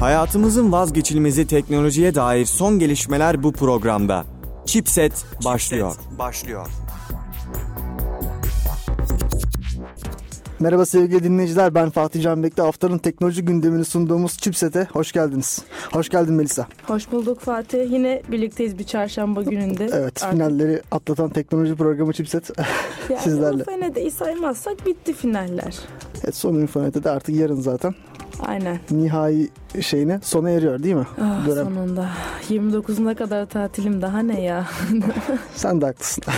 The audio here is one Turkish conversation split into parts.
Hayatımızın vazgeçilmezi teknolojiye dair son gelişmeler bu programda. Chipset başlıyor. Chipset başlıyor. Merhaba sevgili dinleyiciler ben Fatih Can Bekli. Haftanın teknoloji gündemini sunduğumuz Chipset'e hoş geldiniz. Hoş geldin Melisa. Hoş bulduk Fatih. Yine birlikteyiz bir çarşamba gününde. Evet Artık- finalleri atlatan teknoloji programı Chipset Yani sizlerle. UFN'de saymazsak bitti finaller. Evet, son Infone'de de artık yarın zaten Aynen. nihai şeyine sona eriyor değil mi? Ah, Dönem. sonunda. 29'una kadar tatilim daha ne ya? Sen de haklısın.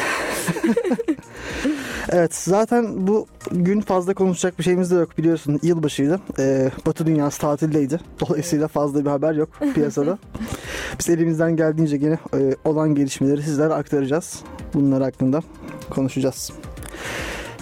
evet zaten bu gün fazla konuşacak bir şeyimiz de yok biliyorsun. Yılbaşıydı. Ee, Batı dünyası tatildeydi. Dolayısıyla fazla bir haber yok piyasada. Biz elimizden geldiğince gene e, olan gelişmeleri sizlere aktaracağız. Bunlar hakkında konuşacağız.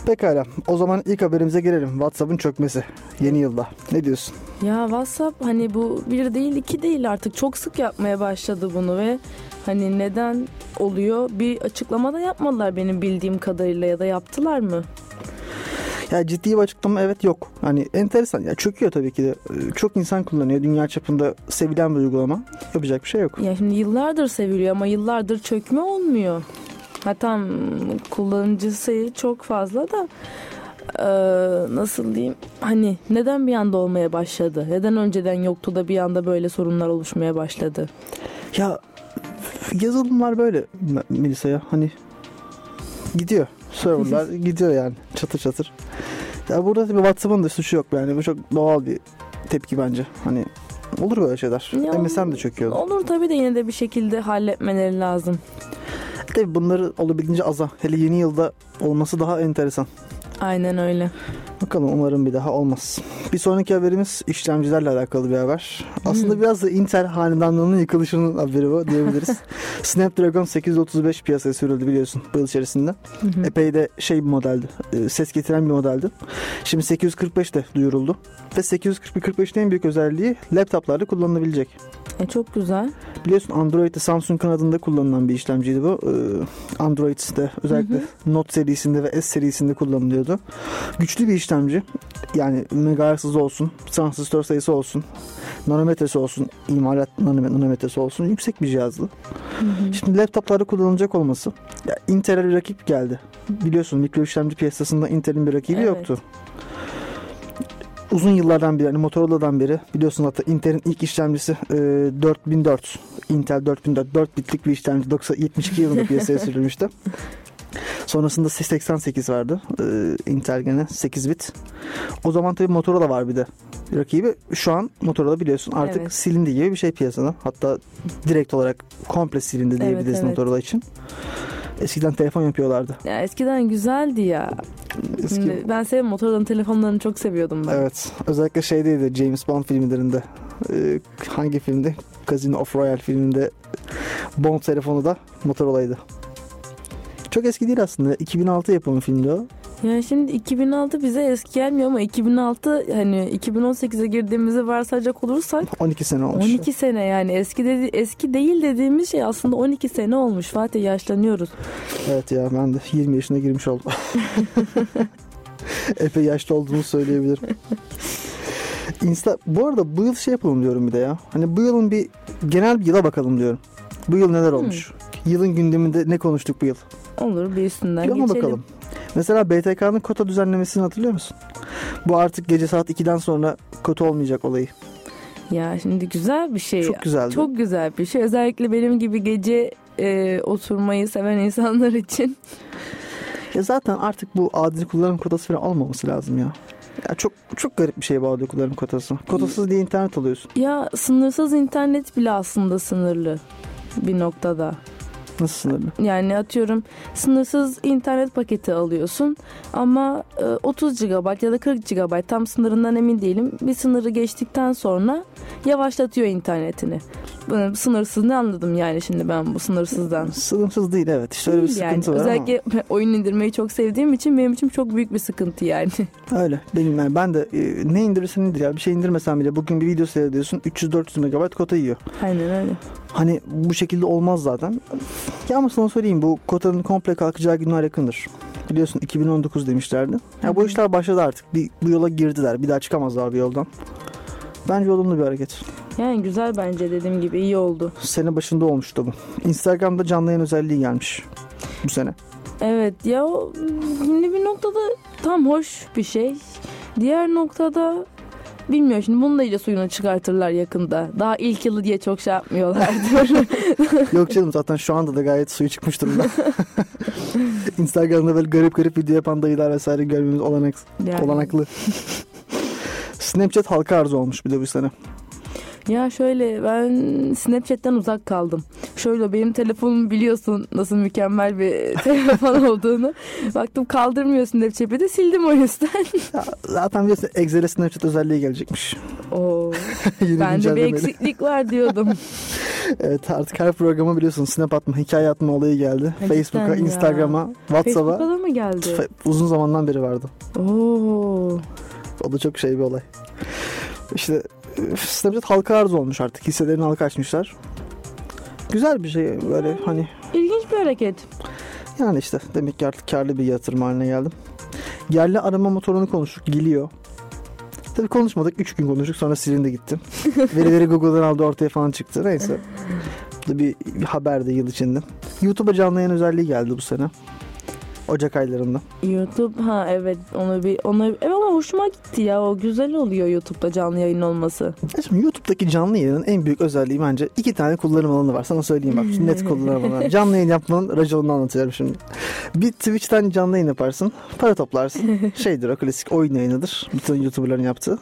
Pekala. O zaman ilk haberimize gelelim. WhatsApp'ın çökmesi. Yeni yılda. Ne diyorsun? ya WhatsApp hani bu bir değil iki değil artık çok sık yapmaya başladı bunu ve hani neden oluyor bir açıklama da yapmadılar benim bildiğim kadarıyla ya da yaptılar mı? Ya ciddi bir açıklama evet yok. Hani enteresan. Ya çöküyor tabii ki de. Çok insan kullanıyor. Dünya çapında sevilen bir uygulama. Yapacak bir şey yok. Ya şimdi yıllardır seviliyor ama yıllardır çökme olmuyor. Ha tam kullanıcı sayı çok fazla da eee, nasıl diyeyim hani neden bir anda olmaya başladı? Neden önceden yoktu da bir anda böyle sorunlar oluşmaya başladı? Ya yazılımlar böyle M- Melisa ya. Hani gidiyor. Serverlar gidiyor yani çatır çatır. Ya burada tabii WhatsApp'ın da suçu yok yani. Bu çok doğal bir tepki bence. Hani olur böyle şeyler. Ya, MSN de çöküyordu. Olur tabii de yine de bir şekilde halletmeleri lazım. Tabii bunları olabildiğince aza. Hele yeni yılda olması daha enteresan. Aynen öyle. Bakalım umarım bir daha olmaz. Bir sonraki haberimiz işlemcilerle alakalı bir haber. Aslında Hmm. biraz da Intel hanedanlığının yıkılışının haberi bu diyebiliriz. Snapdragon 835 piyasaya sürüldü biliyorsun bu yıl içerisinde. Hı. Epey de şey bir modeldi. e, Ses getiren bir modeldi. Şimdi 845 de duyuruldu. Ve 845'in en büyük özelliği laptoplarda kullanılabilecek. E, çok güzel. Biliyorsun Android'de Samsung kanadında kullanılan bir işlemciydi bu. Ee, Android'de özellikle Hı Note serisinde ve S serisinde kullanılıyordu. Güçlü bir işlemci. Yani megahertz olsun, transistör sayısı olsun, nanometresi olsun, imalat nanome- nanometresi olsun yüksek bir cihazdı. Hı hı. Şimdi laptoplarda kullanılacak olması. Ya Intel'e bir rakip geldi. Biliyorsun mikro işlemci piyasasında Intel'in bir rakibi Evet. yoktu. Uzun yıllardan beri, hani Motorola'dan beri biliyorsun hatta Intel'in ilk işlemcisi e, 4004. Intel 4004 4 bitlik bir işlemci 90, 72 yılında piyasaya sürülmüştü. Sonrasında 88 vardı. E, Intel gene 8 bit. O zaman tabii Motorola var bir de. Rakibi şu an Motorola biliyorsun artık Evet. silindi gibi bir şey piyasada. Hatta direkt olarak komple silindi diyebiliriz evet. Motorola için. Eskiden telefon yapıyorlardı. Ya eskiden güzeldi ya. Eski- ben seviyorum Motorola'nın telefonlarını çok seviyordum ben. Evet. Özellikle şeydeydi James Bond filmlerinde. Ee, hangi filmde? Casino of Royale filminde Bond telefonu da Motorola'ydı. Çok eski değil aslında. 2006 yapımı filmdi o. Ya şimdi 2006 bize eski gelmiyor ama 2006 hani 2018'e girdiğimizi varsayacak olursak 12 sene olmuş. 12 sene yani eski dedi eski değil dediğimiz şey aslında 12 sene olmuş Fatih yaşlanıyoruz. Evet ya ben de 20 yaşına girmiş oldum. Epey yaşlı olduğumu söyleyebilirim. Insta, bu arada bu yıl şey yapalım diyorum bir de ya. Hani bu yılın bir genel bir yıla bakalım diyorum. Bu yıl neler olmuş? Yılın gündeminde ne konuştuk bu yıl? Olur bir üstünden ona geçelim. bakalım. Mesela BTK'nın kota düzenlemesini hatırlıyor musun? Bu artık gece saat 2'den sonra kota olmayacak olayı. Ya şimdi güzel bir şey. Çok güzeldi. Çok güzel bir şey. Özellikle benim gibi gece e, oturmayı seven insanlar için. Ya zaten artık bu adil kullanım kotası falan olmaması lazım ya. Ya çok çok garip bir şey bu adil kullanım kotası. Kotasız diye internet alıyorsun. Ya sınırsız internet bile aslında sınırlı bir noktada. Nasıl sınırlı? Yani atıyorum sınırsız internet paketi alıyorsun ama e, 30 GB ya da 40 GB tam sınırından emin değilim. Bir sınırı geçtikten sonra yavaşlatıyor internetini. Sınırsız ne anladım yani şimdi ben bu sınırsızdan. Sınırsız değil evet. İşte öyle bir sıkıntı yani. var Özellikle oyun indirmeyi çok sevdiğim için benim için çok büyük bir sıkıntı yani. ama öyle. Benim yani ben de e, ne indirirsen indir ya. Bir şey indirmesen bile bugün bir video seyrediyorsun 300-400 MB kota yiyor. Aynen öyle. Hani bu şekilde olmaz zaten. Ya ama sana söyleyeyim bu kotanın komple kalkacağı günler yakındır. Biliyorsun 2019 demişlerdi. Ya bu işler başladı artık. Bir, bu yola girdiler. Bir daha çıkamazlar bu yoldan. Bence olumlu bir hareket. Yani güzel bence dediğim gibi iyi oldu. Sene başında olmuştu bu. Instagram'da canlı yayın özelliği gelmiş bu sene. Evet ya şimdi bir noktada tam hoş bir şey. Diğer noktada bilmiyorum şimdi bunu da iyice suyunu çıkartırlar yakında. Daha ilk yılı diye çok şey yapmıyorlardır. Yok canım zaten şu anda da gayet suyu çıkmış durumda. Instagram'da böyle garip garip video yapan dayılar vesaire görmemiz olanak, Yani. olanaklı. Snapchat halka arz olmuş bir de bu sene. Ya şöyle ben Snapchat'ten uzak kaldım. Şöyle benim telefonum biliyorsun nasıl mükemmel bir telefon olduğunu. Baktım kaldırmıyor Snapchat'i de sildim o yüzden. Ya, zaten biliyorsun Excel'e Snapchat özelliği gelecekmiş. Oo, bende bir eksiklik var diyordum. Evet artık her programa biliyorsun snap atma, hikaye atma olayı geldi. Facebook'a. Instagram'a, WhatsApp'a Facebook'a mı geldi? Uzun zamandan beri vardı. Oo. O da çok şey bir olay. İşte Snapchat halka arz olmuş artık. Hisselerini halka açmışlar. Güzel bir şey böyle hani İlginç bir hareket. yani işte demek ki artık karlı bir yatırım haline geldim. Yerli arama motorunu konuştuk. Geliyor. Tabii konuşmadık. 3 gün konuştuk sonra silindi gitti. Verileri Google'dan aldı ortaya falan çıktı. Neyse. Bu da bir, bir haberdi yıl içinde. YouTube'a canlı yayın özelliği geldi bu sene. Ocak aylarında. YouTube ha evet onu bir onu evet ama hoşuma gitti ya o güzel oluyor YouTube'da canlı yayın olması. Ya Şimdi YouTube'daki canlı yayının en büyük özelliği bence iki tane kullanım alanı var. Sana söyleyeyim bak. Şimdi net kullanım alanı. Canlı yayın yapmanın raconunu anlatıyorum şimdi. Bir Twitch'ten canlı yayın yaparsın. Para toplarsın. Şeydir o klasik oyun yayınıdır. Bütün YouTuber'ların yaptığı.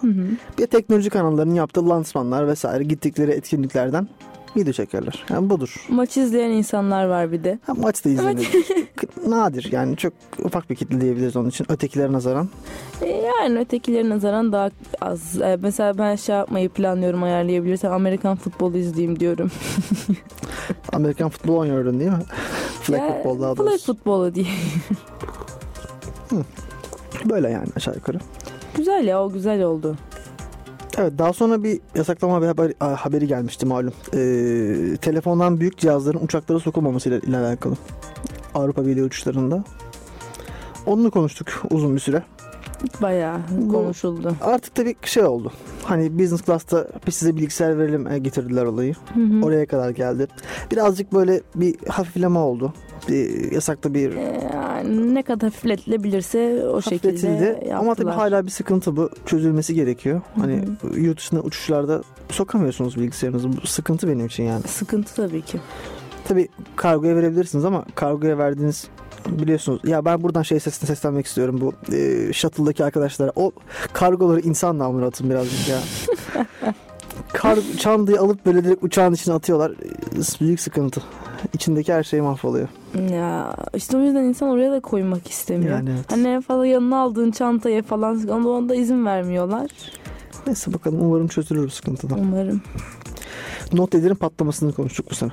Bir de teknoloji kanallarının yaptığı lansmanlar vesaire gittikleri etkinliklerden video çekerler. Yani budur. Maç izleyen insanlar var bir de. Ha, maç da izlenir. Nadir yani çok ufak bir kitle diyebiliriz onun için. Ötekilere nazaran. E, Yani ötekilerin nazaran daha az. E, Mesela ben şey yapmayı planlıyorum ayarlayabilirsem Amerikan futbolu izleyeyim diyorum. Amerikan futbol oynuyordun değil mi? Flag Ya, futbol daha Flag doğrusu. futbolu diye. Böyle yani aşağı yukarı. güzel ya o güzel oldu. Evet daha sonra bir yasaklama bir haber, haberi gelmişti malum. Ee, telefondan büyük cihazların uçaklara sokulmaması ile, ile alakalı. Avrupa Birliği uçuşlarında. Onunla konuştuk uzun bir süre. Bayağı Bu- konuşuldu. Artık tabii şey oldu. Hani business class'ta biz size bilgisayar verelim e, getirdiler olayı. Hı hı. Oraya kadar geldi. Birazcık böyle bir hafifleme oldu. Bir yasakta bir E, Yani ne kadar hafifletilebilirse o şekilde yaptılar. Ama tabii hala bir sıkıntı bu. Çözülmesi gerekiyor. Hani yurt dışına uçuşlarda sokamıyorsunuz bilgisayarınızı. Bu sıkıntı benim için yani. Sıkıntı tabii ki. Tabii kargoya verebilirsiniz ama kargoya verdiğiniz biliyorsunuz. Ya ben buradan şey sesine seslenmek istiyorum bu e, shuttle'daki arkadaşlara. O kargoları insan namına atın birazcık ya. Kar, çantayı alıp böyle direkt uçağın içine atıyorlar. E, Büyük sıkıntı. İçindeki her şey mahvoluyor. Ya işte o yüzden insan oraya da koymak istemiyor. Yani evet. Hani en fazla yanına aldığın çantaya falan onu onda izin vermiyorlar. Neyse bakalım umarım çözülür bu sıkıntıdan. Umarım. Not dedilerin patlamasını konuştuk bu sene.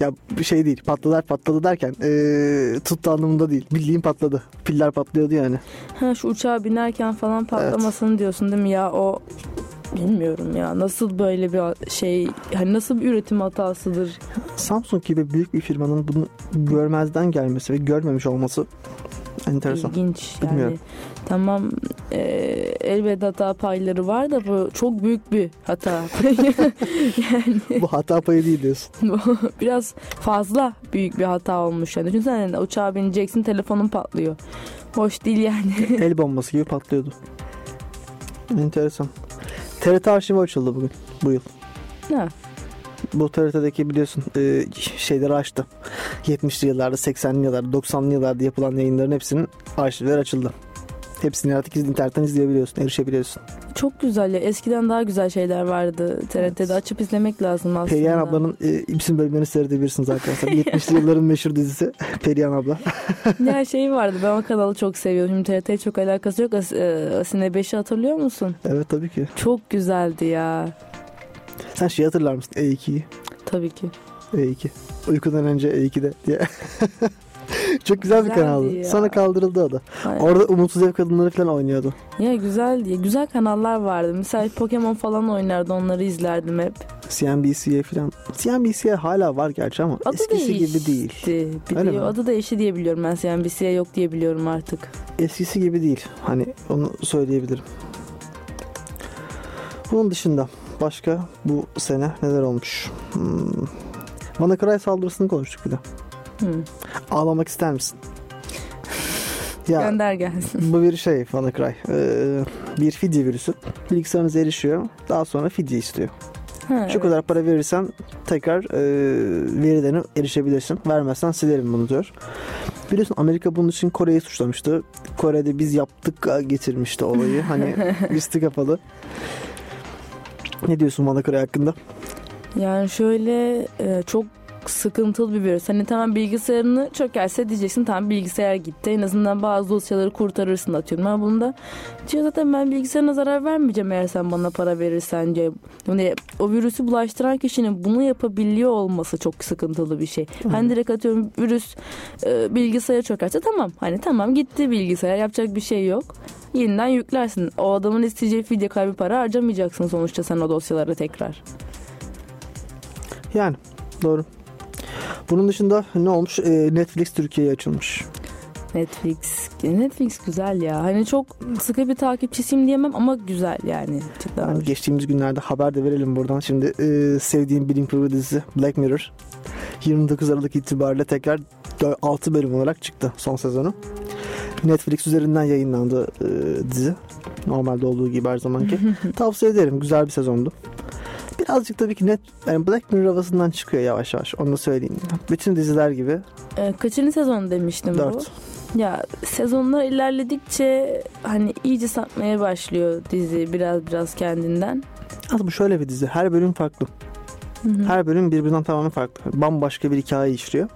Ya bir şey değil. Patladılar patladı derken ee, tuttu anlamında değil. Bildiğin patladı. Piller patlıyordu yani. Ha şu uçağa binerken falan patlamasını diyorsun değil mi ya o bilmiyorum ya nasıl böyle bir şey hani nasıl bir üretim hatasıdır Samsung gibi büyük bir firmanın bunu görmezden gelmesi ve görmemiş olması enteresan. ilginç yani Bilmiyorum. tamam e, elbette hata payları var da bu çok büyük bir hata yani Bu hata payı değil diyorsun. biraz fazla büyük bir hata olmuş yani düşünsene uçağa bineceksin telefonun patlıyor hoş değil yani El bombası gibi patlıyordu. Enteresan. TRT arşivi açıldı bugün bu yıl. ha, Bu TRT'deki biliyorsun e, şeyleri açtı. 70'li yıllarda, 80'li yıllarda, 90'lı yıllarda yapılan yayınların hepsinin arşivleri açıldı. Hepsini artık internetten izleyebiliyorsun, erişebiliyorsun. çok güzel ya eskiden daha güzel şeyler vardı TRT'de açıp izlemek lazım aslında Perihan ablanın e, bütün bölümlerini seyredebilirsiniz arkadaşlar. 70'li yılların meşhur dizisi Perihan abla. Ya şey vardı ben o kanalı çok seviyorum. Şimdi TRT'ye çok alakası yok. As- e, Asine 5'i hatırlıyor musun? Evet tabii ki. Çok güzeldi ya. Sen şey hatırlar mısın? E2'yi. Tabii ki. E2. Uykudan önce E2'de diye. Çok güzel bir kanaldı. ya. Sonra kaldırıldı o da. Aynen. Orada Umutsuz Ev Kadınları falan oynuyordu. Ya güzeldi. Güzel kanallar vardı. Mesela Pokemon falan oynardı. Onları izlerdim hep. CNBC'ye falan. CNBC'ye hala var gerçi ama Adı eskisi değişti. gibi değil. Biliyor. Öyle mi? Adı değişti diye biliyorum ben. CNBC'ye yok diye biliyorum artık. Eskisi gibi değil. Hani onu söyleyebilirim. Bunun dışında başka bu sene neler olmuş? Hmm. WannaCry saldırısını konuştuk bir de. Hı. Ağlamak ister misin? Ya Gönder gelsin. bu bir şey WannaCry. Ee, bir fidye virüsü. Bilgisayarınıza erişiyor. Daha sonra fidye istiyor. Ha, Şu kadar para verirsen tekrar e, verilerine erişebilirsin. Vermezsen silerim bunu diyor. Biliyorsun Amerika bunun için Kore'yi suçlamıştı. Kore'de biz yaptık getirmişti olayı. Hani üstü kapalı. Ne diyorsun WannaCry hakkında? Yani şöyle e, çok sıkıntılı bir virüs. Hani tamam bilgisayarını çökerse diyeceksin tamam bilgisayar gitti. En azından bazı dosyaları kurtarırsın atıyorum. Ama bunda diyor zaten ben bilgisayarına zarar vermeyeceğim eğer sen bana para verirsen diye. Yani o virüsü bulaştıran kişinin bunu yapabiliyor olması çok sıkıntılı bir şey. Hani direkt atıyorum virüs e, bilgisayara çökerse tamam. Hani tamam gitti bilgisayar yapacak bir şey yok. Yeniden yüklersin. O adamın isteyeceği fidye kaybı para harcamayacaksın sonuçta sen o dosyaları tekrar. Yani doğru. Bunun dışında ne olmuş? Ee, Netflix Türkiye'ye açılmış. Netflix. Netflix güzel ya. Hani çok sıkı bir takipçisiyim diyemem ama güzel yani. Cidden. Yani geçtiğimiz günlerde haber de verelim buradan. Şimdi e, sevdiğim bilim kurgu dizisi Black Mirror 29 Aralık itibariyle tekrar 6 bölüm olarak çıktı son sezonu. Netflix üzerinden yayınlandı e, dizi. Normalde olduğu gibi her zamanki. Tavsiye ederim. Güzel bir sezondu. Birazcık tabii ki net yani Black Mirror havasından çıkıyor yavaş yavaş. Onu da söyleyeyim. Bütün diziler gibi. Ee, kaçıncı sezon demiştim 4. bu? Ya sezonlar ilerledikçe hani iyice sapmaya başlıyor dizi biraz biraz kendinden. Aslında bu şöyle bir dizi. Her bölüm farklı. Hı hı. Her bölüm birbirinden tamamen farklı. Bambaşka bir hikaye işliyor.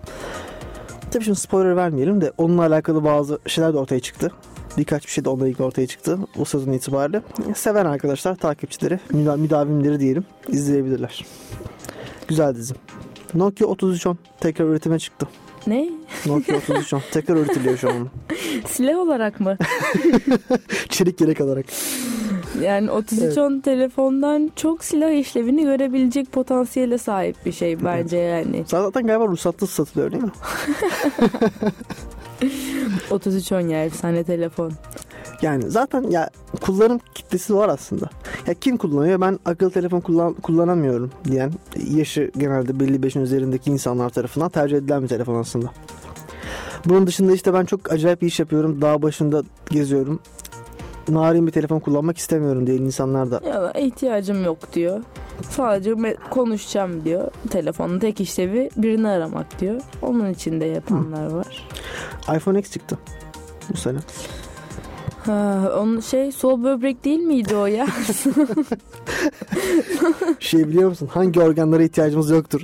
Tabii şimdi spoiler vermeyelim de onunla alakalı bazı şeyler de ortaya çıktı. Birkaç bir şey de onunla ilgili ortaya çıktı o sezon itibariyle. Seven arkadaşlar, takipçileri, müda- müdavimleri diyelim izleyebilirler. Güzel dizi. Nokia 3310 tekrar üretime çıktı. Ne? Nokia 3310 tekrar üretiliyor şu an. Silah olarak mı? Çelik yelek olarak. Yani 3310 telefondan çok silah işlevini görebilecek potansiyele sahip bir şey bence yani. Zaten galiba ruhsatsız satılıyor değil mi? 3310 ya efsane telefon. Yani zaten ya kullanım kitlesi var aslında. Ya kim kullanıyor? Ben akıllı telefon kullan, kullanamıyorum diyen yaşı genelde belli beşin üzerindeki insanlar tarafından tercih edilen bir telefon aslında. Bunun dışında işte ben çok acayip bir iş yapıyorum. Dağ başında geziyorum. Narin bir telefon kullanmak istemiyorum diyen insanlar da. Ya ihtiyacım yok diyor. Sadece konuşacağım diyor. Telefonun tek işlevi birini aramak diyor. Onun için de yapanlar var. iPhone X çıktı bu sene. Ha, onun şey sol böbrek değil miydi o ya? Şey biliyor musun? Hangi organlara ihtiyacımız yoktur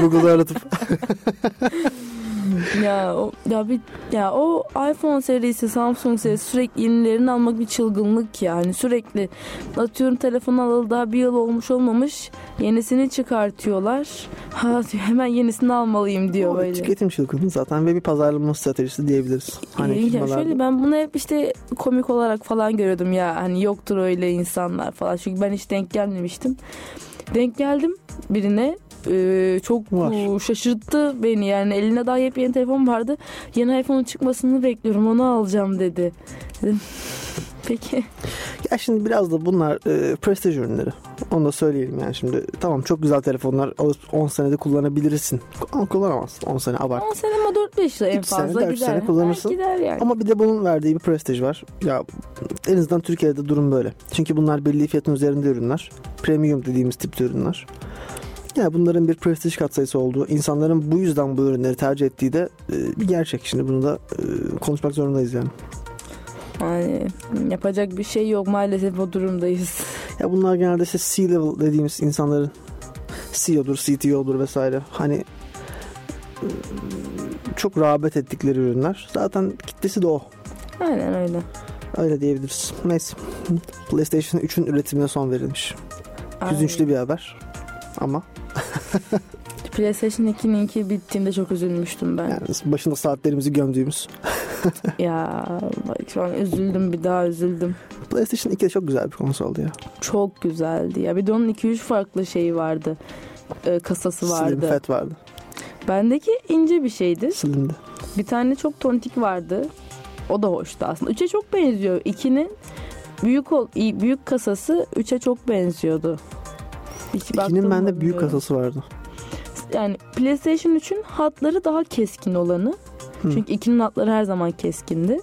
Google'da aratıp. ya o ya bir ya o iPhone serisi, Samsung serisi sürekli yenilerini almak bir çılgınlık yani. Sürekli atıyorum telefon alalı daha bir yıl olmuş olmamış. Yenisini çıkartıyorlar. Ha diyor, hemen yenisini almalıyım diyor O böyle. Tüketim çılgınlığı zaten ve bir pazarlama stratejisi diyebiliriz. Hani İyi, ya şöyle ben bunu hep işte komik olarak falan görüyordum ya hani yoktur öyle insanlar falan çünkü ben hiç denk gelmemiştim. Denk geldim birine ee, çok Var. şaşırttı beni yani eline daha yepyeni telefon vardı yeni iPhone'un çıkmasını bekliyorum onu alacağım dedi. Dedim, Peki. Ya şimdi biraz da bunlar e, prestij ürünleri. Onu da söyleyelim yani şimdi. Tamam çok güzel telefonlar alıp 10 senede kullanabilirsin. Ama kullanamazsın 10 sene abart. 10 sene ama 4-5 yıl en sene, fazla dört gider. sene kullanırsın. Ha, Gider yani. Ama bir de bunun verdiği bir prestij var. Ya en azından Türkiye'de durum böyle. Çünkü bunlar belli fiyatın üzerinde ürünler. Premium dediğimiz tipte ürünler. Ya bunların bir prestij katsayısı olduğu, insanların bu yüzden bu ürünleri tercih ettiği de e, bir gerçek. Şimdi bunu da e, konuşmak zorundayız yani. Yani yapacak bir şey yok maalesef o durumdayız. Ya bunlar genelde işte C-level dediğimiz insanların CEO'dur, CTO'dur vesaire. Hani ıı, çok rağbet ettikleri ürünler. Zaten kitlesi de o. Aynen öyle. Öyle diyebiliriz. Neyse. PlayStation 3'ün üretimine son verilmiş. Üzünçlü bir haber. Ama PlayStation 2'ninki bittiğinde çok üzülmüştüm ben. yani başında saatlerimizi gömdüğümüz. Ya bak şu an üzüldüm bir daha üzüldüm. PlayStation 2 de çok güzel bir konsoldu ya. Çok güzeldi ya. Bir de onun 2-3 farklı şeyi vardı. Ee, kasası Slim vardı. Fat vardı. Bendeki ince bir şeydi. Slim'di. Bir tane çok tontik vardı. O da hoştu aslında. 3'e çok benziyor. 2'nin büyük ol, büyük kasası 3'e çok benziyordu. İkinin bende büyük bilmiyorum. kasası vardı. Yani PlayStation 3'ün hatları daha keskin olanı. Hı. Çünkü 2'nin hatları her zaman keskindi.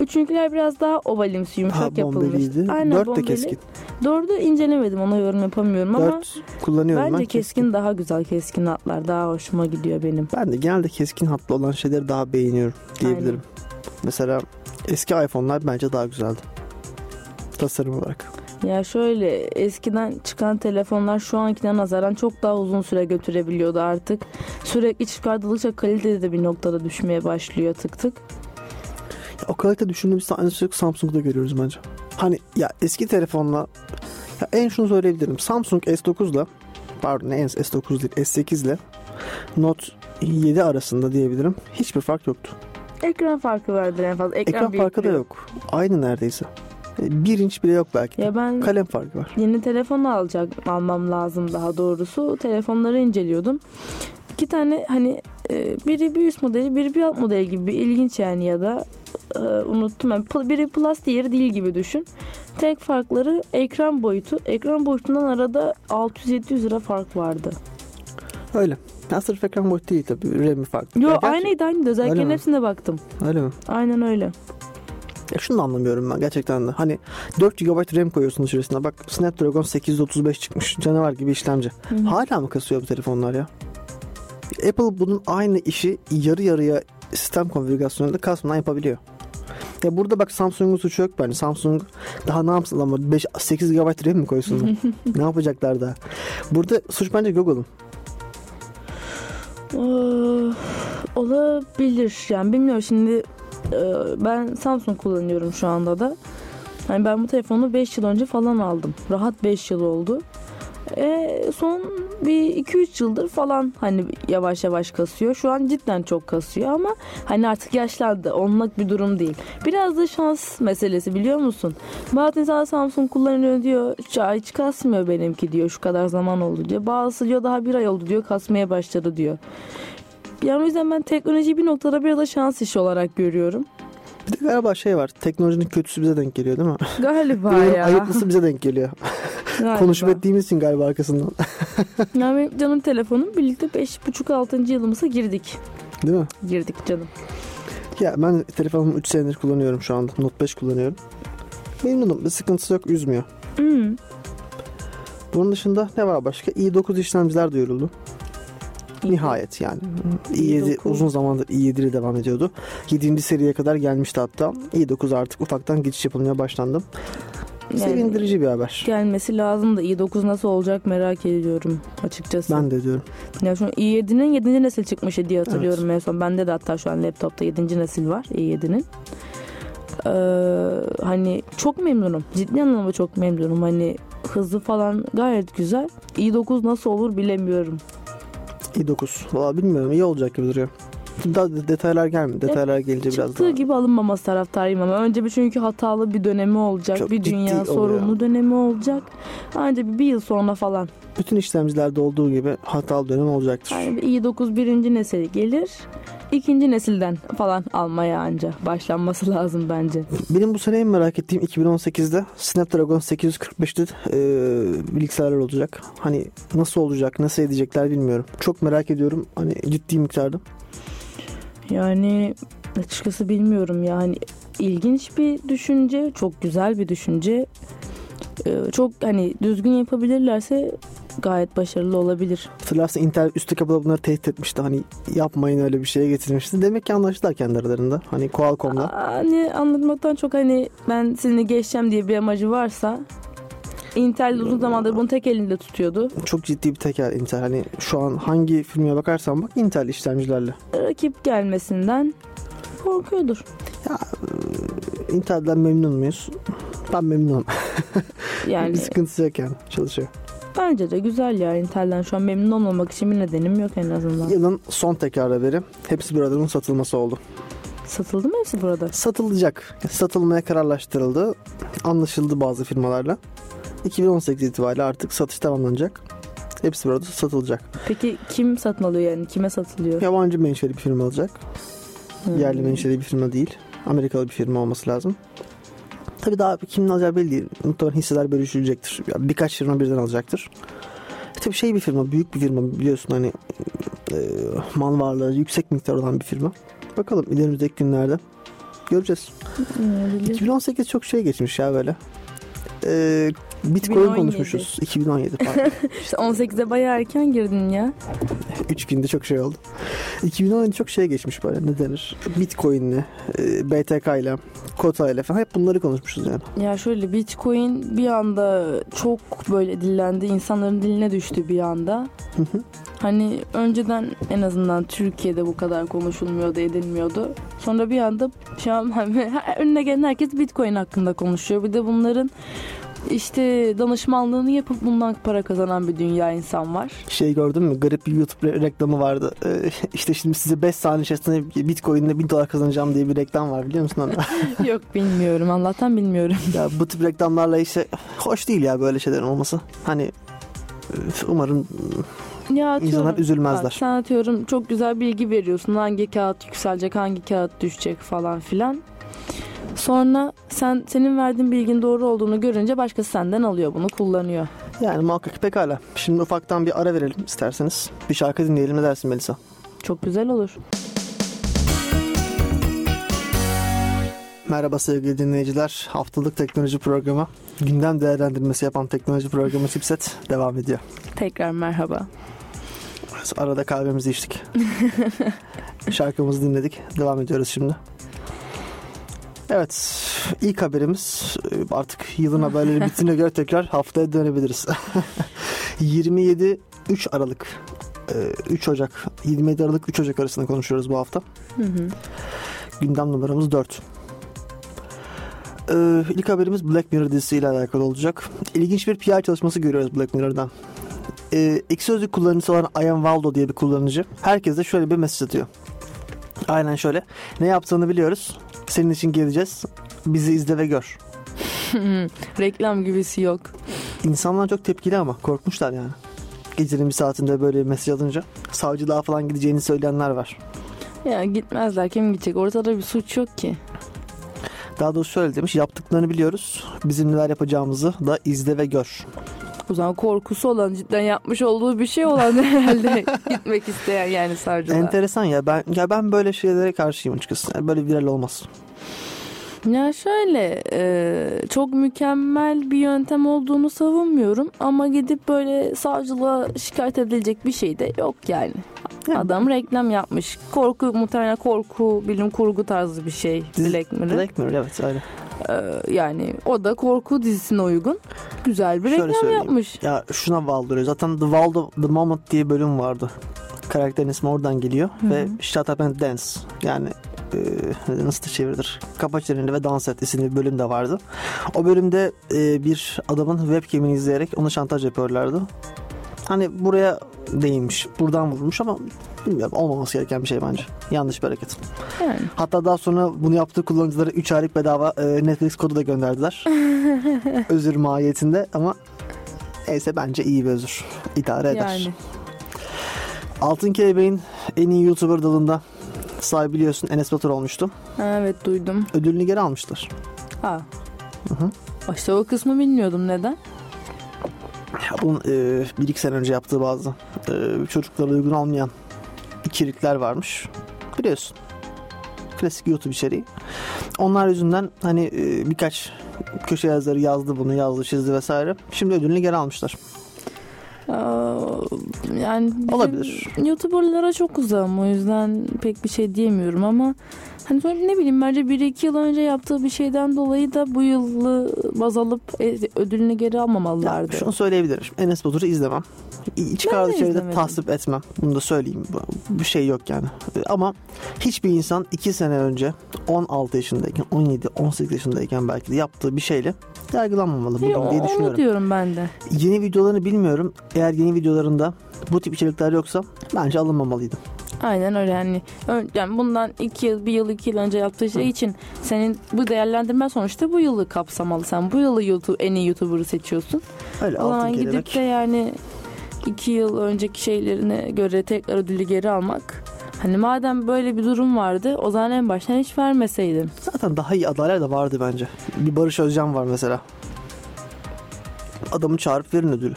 Üçüncüler biraz daha ovalimsi, yumuşak Ha yapılmış. Aynen, 4 de bombeli. keskin. Dördü incelemedim ona yorum yapamıyorum ama 4 kullanıyorum bence ben. keskin, daha güzel keskin hatlar daha hoşuma gidiyor benim. Ben de genelde keskin hatlı olan şeyleri daha beğeniyorum diyebilirim. Mesela eski iPhone'lar bence daha güzeldi. Tasarım olarak. Ya şöyle eskiden çıkan telefonlar şu ankine nazaran çok daha uzun süre götürebiliyordu artık. Sürekli çıkartıldıkça kalite de bir noktada düşmeye başlıyor tık tık. Ya, o kalite düşündüğümüz aynı şeyi Samsung'da görüyoruz bence. Hani ya eski telefonla ya en şunu söyleyebilirim. Samsung S9'la pardon ne S9 değil S8 ile Note 7 arasında diyebilirim. Hiçbir fark yoktu. Ekran farkı vardır en fazla. Ekran, Ekran farkı da yok. Aynı neredeyse. Bir inç bile yok belki. Ya ben Kalem farkı var. yeni telefon alacak almam lazım daha doğrusu. Telefonları inceliyordum. İki tane hani e, biri bir üst modeli biri bir alt modeli gibi ilginç yani ya da e, unuttum ben. Biri plus diğeri değil gibi düşün. Tek farkları ekran boyutu. Ekran boyutundan arada 600-700 lira fark vardı. Öyle. Ya sırf ekran boyutu değil tabii. RAM'i farklı. Yo Ya gerçi- aynıydı aynıydı. Mi? hepsine baktım. Öyle mi? Aynen öyle. Ya şunu da anlamıyorum ben gerçekten de. Hani 4 GB RAM koyuyorsun içerisine. Bak Snapdragon 835 çıkmış. Canavar gibi işlemci. Hı hı. Hala mı kasıyor bu telefonlar ya? Apple bunun aynı işi yarı yarıya sistem konfigürasyonunda kasmadan yapabiliyor. Ya burada bak Samsung'un suçu yok bence. Samsung daha ne yapsın ama 5 8 GB RAM mi koysun? ne yapacaklar daha? Burada suç bence Google'ın. Ee, olabilir yani bilmiyorum şimdi ben Samsung kullanıyorum şu anda da. Yani ben bu telefonu 5 yıl önce falan aldım. Rahat 5 yıl oldu. E, son bir 2-3 yıldır falan hani yavaş yavaş kasıyor. Şu an cidden çok kasıyor ama hani artık yaşlandı. Onluk bir durum değil. Biraz da şans meselesi biliyor musun? Bazı insanlar Samsung kullanıyor diyor. "Ya Hiç kasmıyor benimki diyor. Şu kadar zaman oldu diyor. Bazısı diyor daha bir ay oldu diyor. Kasmaya başladı diyor. Yani o yüzden ben teknolojiyi bir noktada biraz da şans işi olarak görüyorum. Bir de galiba şey var. Teknolojinin kötüsü bize denk geliyor değil mi? Galiba ya. ayıplısı bize denk geliyor. Galiba. Konuşup ettiğimiz için galiba arkasından. Yani benim canım telefonum birlikte 5,5-6. yılımıza girdik. Değil mi? Girdik canım. Ya ben telefonumu 3 senedir kullanıyorum şu anda. Note 5 kullanıyorum. Memnunum. Bir sıkıntısı yok. Üzmüyor. Hmm. Bunun dışında ne var başka? i9 işlemciler duyuruldu. Nihayet yani. i7 i9. uzun zamandır i7 ile devam ediyordu. 7. seriye kadar gelmişti hatta. i9 artık ufaktan geçiş yapılmaya başlandı. Yani Sevindirici bir haber. gelmesi lazım da i9 nasıl olacak merak ediyorum açıkçası. Ben de diyorum. Ya şu an i7'nin 7. nesil çıkmıştı diye hatırlıyorum en son. Bende de hatta şu an laptopta 7. nesil var i7'nin. Ee, hani çok memnunum. Ciddi anlamda çok memnunum. Hani hızı falan gayet güzel. i9 nasıl olur bilemiyorum. İ9. Valla bilmiyorum. iyi olacak gibi duruyor. Daha de- detaylar gelmedi. Detaylar gelince biraz Çıktığı daha. gibi alınmaması taraftarıyım ama önce bir çünkü hatalı bir dönemi olacak. Çok bir dünya oluyor. sorunlu dönemi olacak. Ancak bir, bir yıl sonra falan. Bütün işlemcilerde olduğu gibi hatalı dönem olacaktır. Yani bir i9 birinci nesil gelir. ikinci nesilden falan almaya anca başlanması lazım bence. Benim bu sene en merak ettiğim 2018'de Snapdragon 845'te e, bilgisayarlar olacak. Hani nasıl olacak, nasıl edecekler bilmiyorum. Çok merak ediyorum. Hani ciddi miktarda. Yani açıkçası bilmiyorum yani ilginç bir düşünce, çok güzel bir düşünce. Ee, çok hani düzgün yapabilirlerse gayet başarılı olabilir. Hatırlarsın Intel üstü kapıda bunları tehdit etmişti. Hani yapmayın öyle bir şeye getirmişti. Demek ki anlaştılar kendi aralarında. Hani Qualcomm'la. Hani anlatmaktan çok hani ben sizinle geçeceğim diye bir amacı varsa Intel uzun zamandır bunu tek elinde tutuyordu. Çok ciddi bir teker Intel. Hani şu an hangi filme bakarsan bak Intel işlemcilerle. Rakip gelmesinden korkuyordur. Intel'den memnun muyuz? Ben memnunum. Yani bir sıkıntısı yok yani. Çalışıyor. bence de güzel ya Intel'den şu an memnun olmamak için bir nedenim yok en azından. Yılın son tekrar haberi. Hepsi buradanın satılması oldu. Satıldı mı hepsi burada? Satılacak. Satılmaya kararlaştırıldı. Anlaşıldı bazı firmalarla. 2018 itibariyle artık satış tamamlanacak. Hepsi burada satılacak. Peki kim satın alıyor yani? Kime satılıyor? Yabancı menşeli bir firma alacak. Hmm. Yerli menşeli bir firma değil. Amerikalı bir firma olması lazım. Tabii daha kimin alacağı belli değil. Muhtemelen hisseler bölüşülecektir. Yani birkaç firma birden alacaktır. E tabii şey bir firma, büyük bir firma biliyorsun hani e, mal varlığı yüksek miktar olan bir firma. Bakalım ilerimizdeki günlerde göreceğiz. Olabilir. 2018 çok şey geçmiş ya böyle. E, Bitcoin 2017. konuşmuşuz. 2017 pardon. İşte 18'e bayağı erken girdin ya. 3 günde çok şey oldu. 2017 çok şey geçmiş böyle ne denir? Bitcoin'le, BTK ile, Kota ile falan hep bunları konuşmuşuz yani. Ya şöyle Bitcoin bir anda çok böyle dillendi. insanların diline düştü bir anda. Hani önceden en azından Türkiye'de bu kadar konuşulmuyordu, edilmiyordu. Sonra bir anda şu an önüne gelen herkes Bitcoin hakkında konuşuyor. Bir de bunların işte danışmanlığını yapıp bundan para kazanan bir dünya insan var. Şey gördün mü? Garip bir YouTube re- reklamı vardı. Ee, işte şimdi size 5 saniye içerisinde Bitcoin'de 1000 dolar kazanacağım diye bir reklam var biliyor musun onu? Yok bilmiyorum. Allah'tan bilmiyorum. ya bu tip reklamlarla işte hoş değil ya böyle şeylerin olması. Hani umarım Ya atıyorum, insanlar üzülmezler. Bak, sen atıyorum çok güzel bilgi veriyorsun. Hangi kağıt yükselecek, hangi kağıt düşecek falan filan. Sonra sen senin verdiğin bilginin doğru olduğunu görünce başkası senden alıyor bunu kullanıyor. Yani muhakkak pekala. Şimdi ufaktan bir ara verelim isterseniz. Bir şarkı dinleyelim ne dersin Melisa? Çok güzel olur. Merhaba sevgili dinleyiciler. Haftalık teknoloji programı. Gündem değerlendirmesi yapan teknoloji programı Chipset devam ediyor. Tekrar merhaba. Arada kahvemizi içtik. Şarkımızı dinledik. Devam ediyoruz şimdi. Evet. ilk haberimiz e, artık yılın haberleri bittiğine göre tekrar haftaya dönebiliriz. 27 3 Aralık e, 3 Ocak 27 Aralık 3 Ocak arasında konuşuyoruz bu hafta. Hı hı. Gündem numaramız 4. Ee, ilk haberimiz Black Mirror dizisiyle alakalı olacak. İlginç bir PR çalışması görüyoruz Black Mirror'dan. Ee, iki sözlük kullanıcısı olan Ian Waldo diye bir kullanıcı herkese şöyle bir mesaj atıyor. Aynen şöyle. Ne yaptığını biliyoruz. Senin için geleceğiz. Bizi izle ve gör. Reklam gibisi yok. İnsanlar çok tepkili ama korkmuşlar yani. Gecenin bir saatinde böyle bir mesaj alınca savcılığa falan gideceğini söyleyenler var. Ya gitmezler kim gidecek? Ortada bir suç yok ki. Daha doğrusu şöyle demiş yaptıklarını biliyoruz. Bizim neler yapacağımızı da izle ve gör. Zaman korkusu olan cidden yapmış olduğu bir şey olan herhalde gitmek isteyen yani savcılığa. Enteresan ya ben ya ben böyle şeylere karşıyım açıkçası. Yani böyle viral olmaz. Ya şöyle e, çok mükemmel bir yöntem olduğunu savunmuyorum ama gidip böyle savcılığa şikayet edilecek bir şey de yok yani. Yani- Adam reklam yapmış. Korku muhtemelen korku bilim kurgu tarzı bir şey Black Mirror. Black Mirror evet öyle. E, yani o da korku dizisine uygun. Güzel bir Şöyle reklam söyleyeyim. yapmış. Ya şuna bağlıyorum. Zaten The World of the Moment diye bölüm vardı. Karakterin ismi oradan geliyor. Hı Ve. Shut Up and Dance. Yani e, nasıl çevirilir? Kapa çeneni ve dans et isimli bir bölüm de vardı. O bölümde e, bir adamın webcam'ini izleyerek ona şantaj yapıyorlardı. Hani buraya değinmiş. Buradan vurmuş ama bilmiyorum olmaması gereken bir şey bence. Yanlış bir hareket. Yani. Hatta daha sonra bunu yaptığı kullanıcılara 3 aylık bedava e, Netflix kodu da gönderdiler. özür mahiyetinde ama neyse bence iyi bir özür. İdare eder. Yani. Altın Kelebeğin en iyi YouTuber dalında sahibi biliyorsun Enes Batur olmuştu. Evet duydum. Ödülünü geri almışlar. Ha. Hı hı. İşte o kısmı bilmiyordum neden. Ya bunun e, bir iki sene önce yaptığı bazı e, çocuklara uygun olmayan içerikler varmış. Biliyorsun. Klasik YouTube içeriği. Onlar yüzünden hani e, birkaç köşe yazarı yazdı bunu, yazdı, çizdi vesaire. Şimdi ödülünü geri almışlar. Yani Olabilir. YouTuber'lara çok uzağım o yüzden pek bir şey diyemiyorum ama hani sonra ne bileyim bence 1-2 yıl önce yaptığı bir şeyden dolayı da bu yılı baz alıp e, ödülünü geri Ya, almamalılardı. şunu söyleyebilirim. Enes Batur'u izlemem. Çıkardığı şeyleri tasvip etmem. Bunu da söyleyeyim. Bu- Bir şey yok yani. Ama hiçbir insan 2 sene önce 16 yaşındayken, 17, 18 yaşındayken belki de yaptığı bir şeyle yargılanmamalı E, bugün o- diye onu düşünüyorum. diyorum ben de. Yeni videolarını bilmiyorum. Eğer yeni videolarında bu tip içerikler yoksa bence alınmamalıydı. Aynen öyle yani. Yani bundan 2 yıl, 1 yıl, 2 yıl önce yaptığı şey için senin bu değerlendirme sonuçta bu yılı kapsamalı. Sen bu yılı YouTube, en iyi YouTuber'ı seçiyorsun. Öyle O zaman gidip kelebek. de yani iki yıl önceki şeylerine göre tekrar ödülü geri almak Hani madem böyle bir durum vardı o zaman en baştan hiç vermeseydim. Zaten daha iyi adaylar da vardı bence. Bir Barış Özcan var mesela. Adamı çağırıp verin ödülü.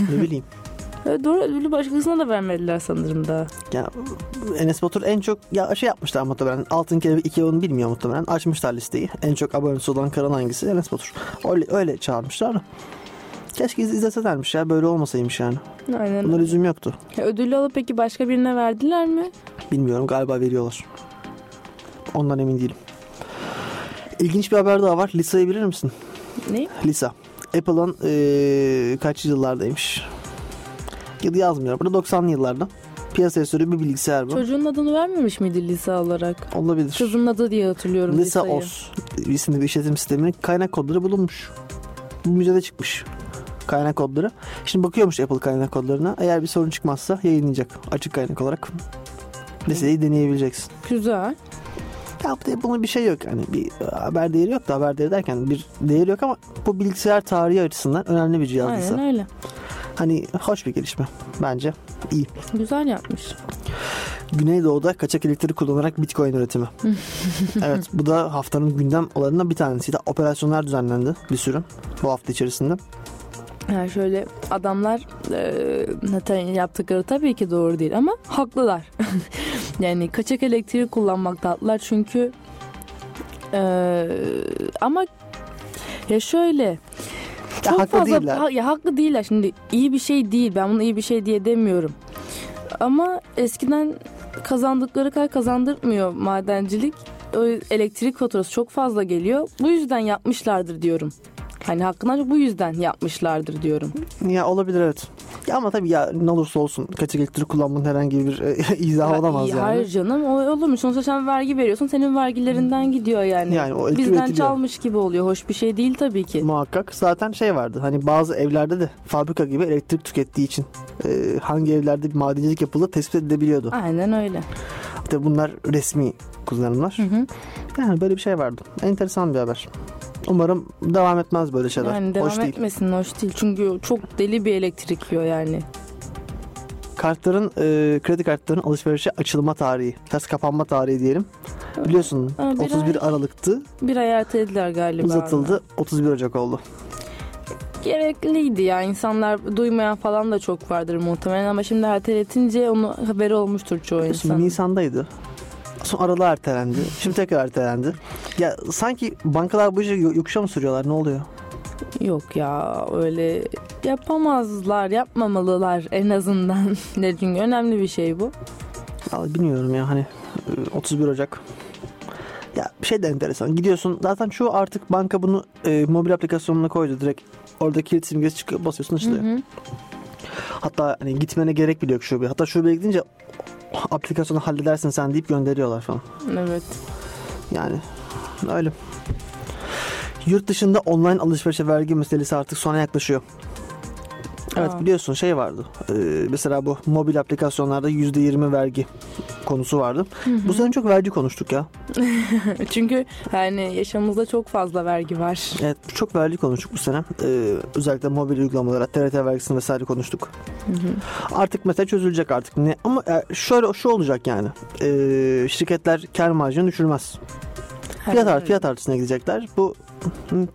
ne bileyim. Doğru ödülü başkasına da vermediler sanırım daha. Ya Enes Batur en çok ya şey yapmışlar muhtemelen. Altın Kelebek 2 onu bilmiyor muhtemelen. Açmışlar listeyi. En çok abonesi olan kanal hangisi? Enes Batur. Öyle, öyle çağırmışlar. Keşke iz- izleselermiş ya. Böyle olmasaymış yani. Aynen. Bunlar üzüm yoktu. Ya, ödülü alıp peki başka birine verdiler mi? Bilmiyorum galiba veriyorlar. Ondan emin değilim. İlginç bir haber daha var. Lisa'yı bilir misin? Ne? Lisa. Apple'ın eee, kaç yıllardaymış? Yıl yazmıyor. Burada 90'lı yıllarda. Piyasaya sürü bir bilgisayar bu. Çocuğun adını vermemiş miydi Lisa olarak? Olabilir. Kızın adı diye hatırlıyorum Lisa Lisa'yı. OS isimli bir işletim sisteminin kaynak kodları bulunmuş. Bu müzede çıkmış kaynak kodları. Şimdi bakıyormuş Apple kaynak kodlarına. Eğer bir sorun çıkmazsa yayınlayacak açık kaynak olarak. Listeyi deneyebileceksin. Güzel. Ya bu- bunun bir şey yok. Yani bir haber değeri yok da haber değeri derken bir değeri yok ama bu bilgisayar tarihi açısından önemli bir cihaz. Aynen öyle. Hani hoş bir gelişme bence. iyi. Güzel yapmış. Güneydoğu'da kaçak elektrik kullanarak bitcoin üretimi. evet bu da haftanın gündem olaylarından bir tanesiydi. Operasyonlar düzenlendi bir sürü bu hafta içerisinde. Yani şöyle adamlar e, zaten yaptıkları tabii ki doğru değil ama haklılar. yani kaçak elektriği kullanmakta haklılar çünkü e, ama ya şöyle çok haklı fazla değiller. ha- ya haklı değiller. Şimdi iyi bir şey değil. Ben bunu iyi bir şey diye demiyorum. Ama eskiden kazandıkları kadar kazandırmıyor madencilik. O elektrik faturası çok fazla geliyor. Bu yüzden yapmışlardır diyorum hani hakkında bu yüzden yapmışlardır diyorum Ya olabilir evet. Ya ama tabii ya ne olursa olsun kaçak elektrik kullanmanın herhangi bir e, izahı Ya, olamaz yani. Hayır canım o olur mu? Sonuçta sen vergi veriyorsun senin vergilerinden gidiyor yani. Yani o Bizden üretiliyor. çalmış gibi oluyor. Hoş bir şey değil tabii ki. Muhakkak. Zaten şey vardı. Hani bazı evlerde de fabrika gibi elektrik tükettiği için e, hangi evlerde bir madencilik yapıldığı tespit edilebiliyordu. Aynen öyle. Tabii bunlar resmi kullanımlar. Hı hı. Yani böyle bir şey vardı. Enteresan bir haber. Umarım devam etmez böyle şeyler. Yani devam Hoş değil. etmesin hoş değil. Çünkü çok deli bir elektrik yiyor yani. Kartların, e, kredi kartlarının alışverişe açılma tarihi, ters kapanma tarihi diyelim. Biliyorsun bir 31 Aralık'tı, Bir ay ertelediler galiba. uzatıldı. 31 Ocak oldu. Gerekliydi ya. insanlar duymayan falan da çok vardır muhtemelen ama şimdi erteletince onu haberi olmuştur çoğu insan. Nisan'daydı. Sonra aralığa ertelendi. Şimdi tekrar ertelendi. Ya sanki bankalar bu işi yo- yokuşa mı sürüyorlar? Ne oluyor? Yok ya öyle yapamazlar, yapmamalılar en azından. Ne çünkü önemli bir şey bu. Ya bilmiyorum ya hani e, 31 Ocak. Ya bir şey de enteresan. Gidiyorsun zaten çoğu artık banka bunu e, mobil aplikasyonuna koydu direkt. Orada kilit simgesi çıkıyor basıyorsun Hı açılıyor. hı. Hatta hani gitmene gerek bile yok şubeye. Hatta şubeye gidince aplikasyonu halledersin sen deyip gönderiyorlar falan. Evet. Yani öyle. Yurt dışında online alışverişe vergi meselesi artık sona yaklaşıyor. Evet Aa. biliyorsun şey vardı. Ee, mesela bu mobil aplikasyonlarda %20 vergi konusu vardı. Bu sene çok vergi konuştuk ya. Çünkü yani yaşamımızda çok fazla vergi var. Evet çok vergi konuştuk bu sene. Ee, özellikle mobil uygulamalara TRT vergisini vesaire konuştuk. Artık mesela çözülecek artık. Ne? Ama e, şöyle şu olacak yani. Ee, şirketler kar marjını düşürmez. Fiyat, art, fiyat artışına gidecekler. Bu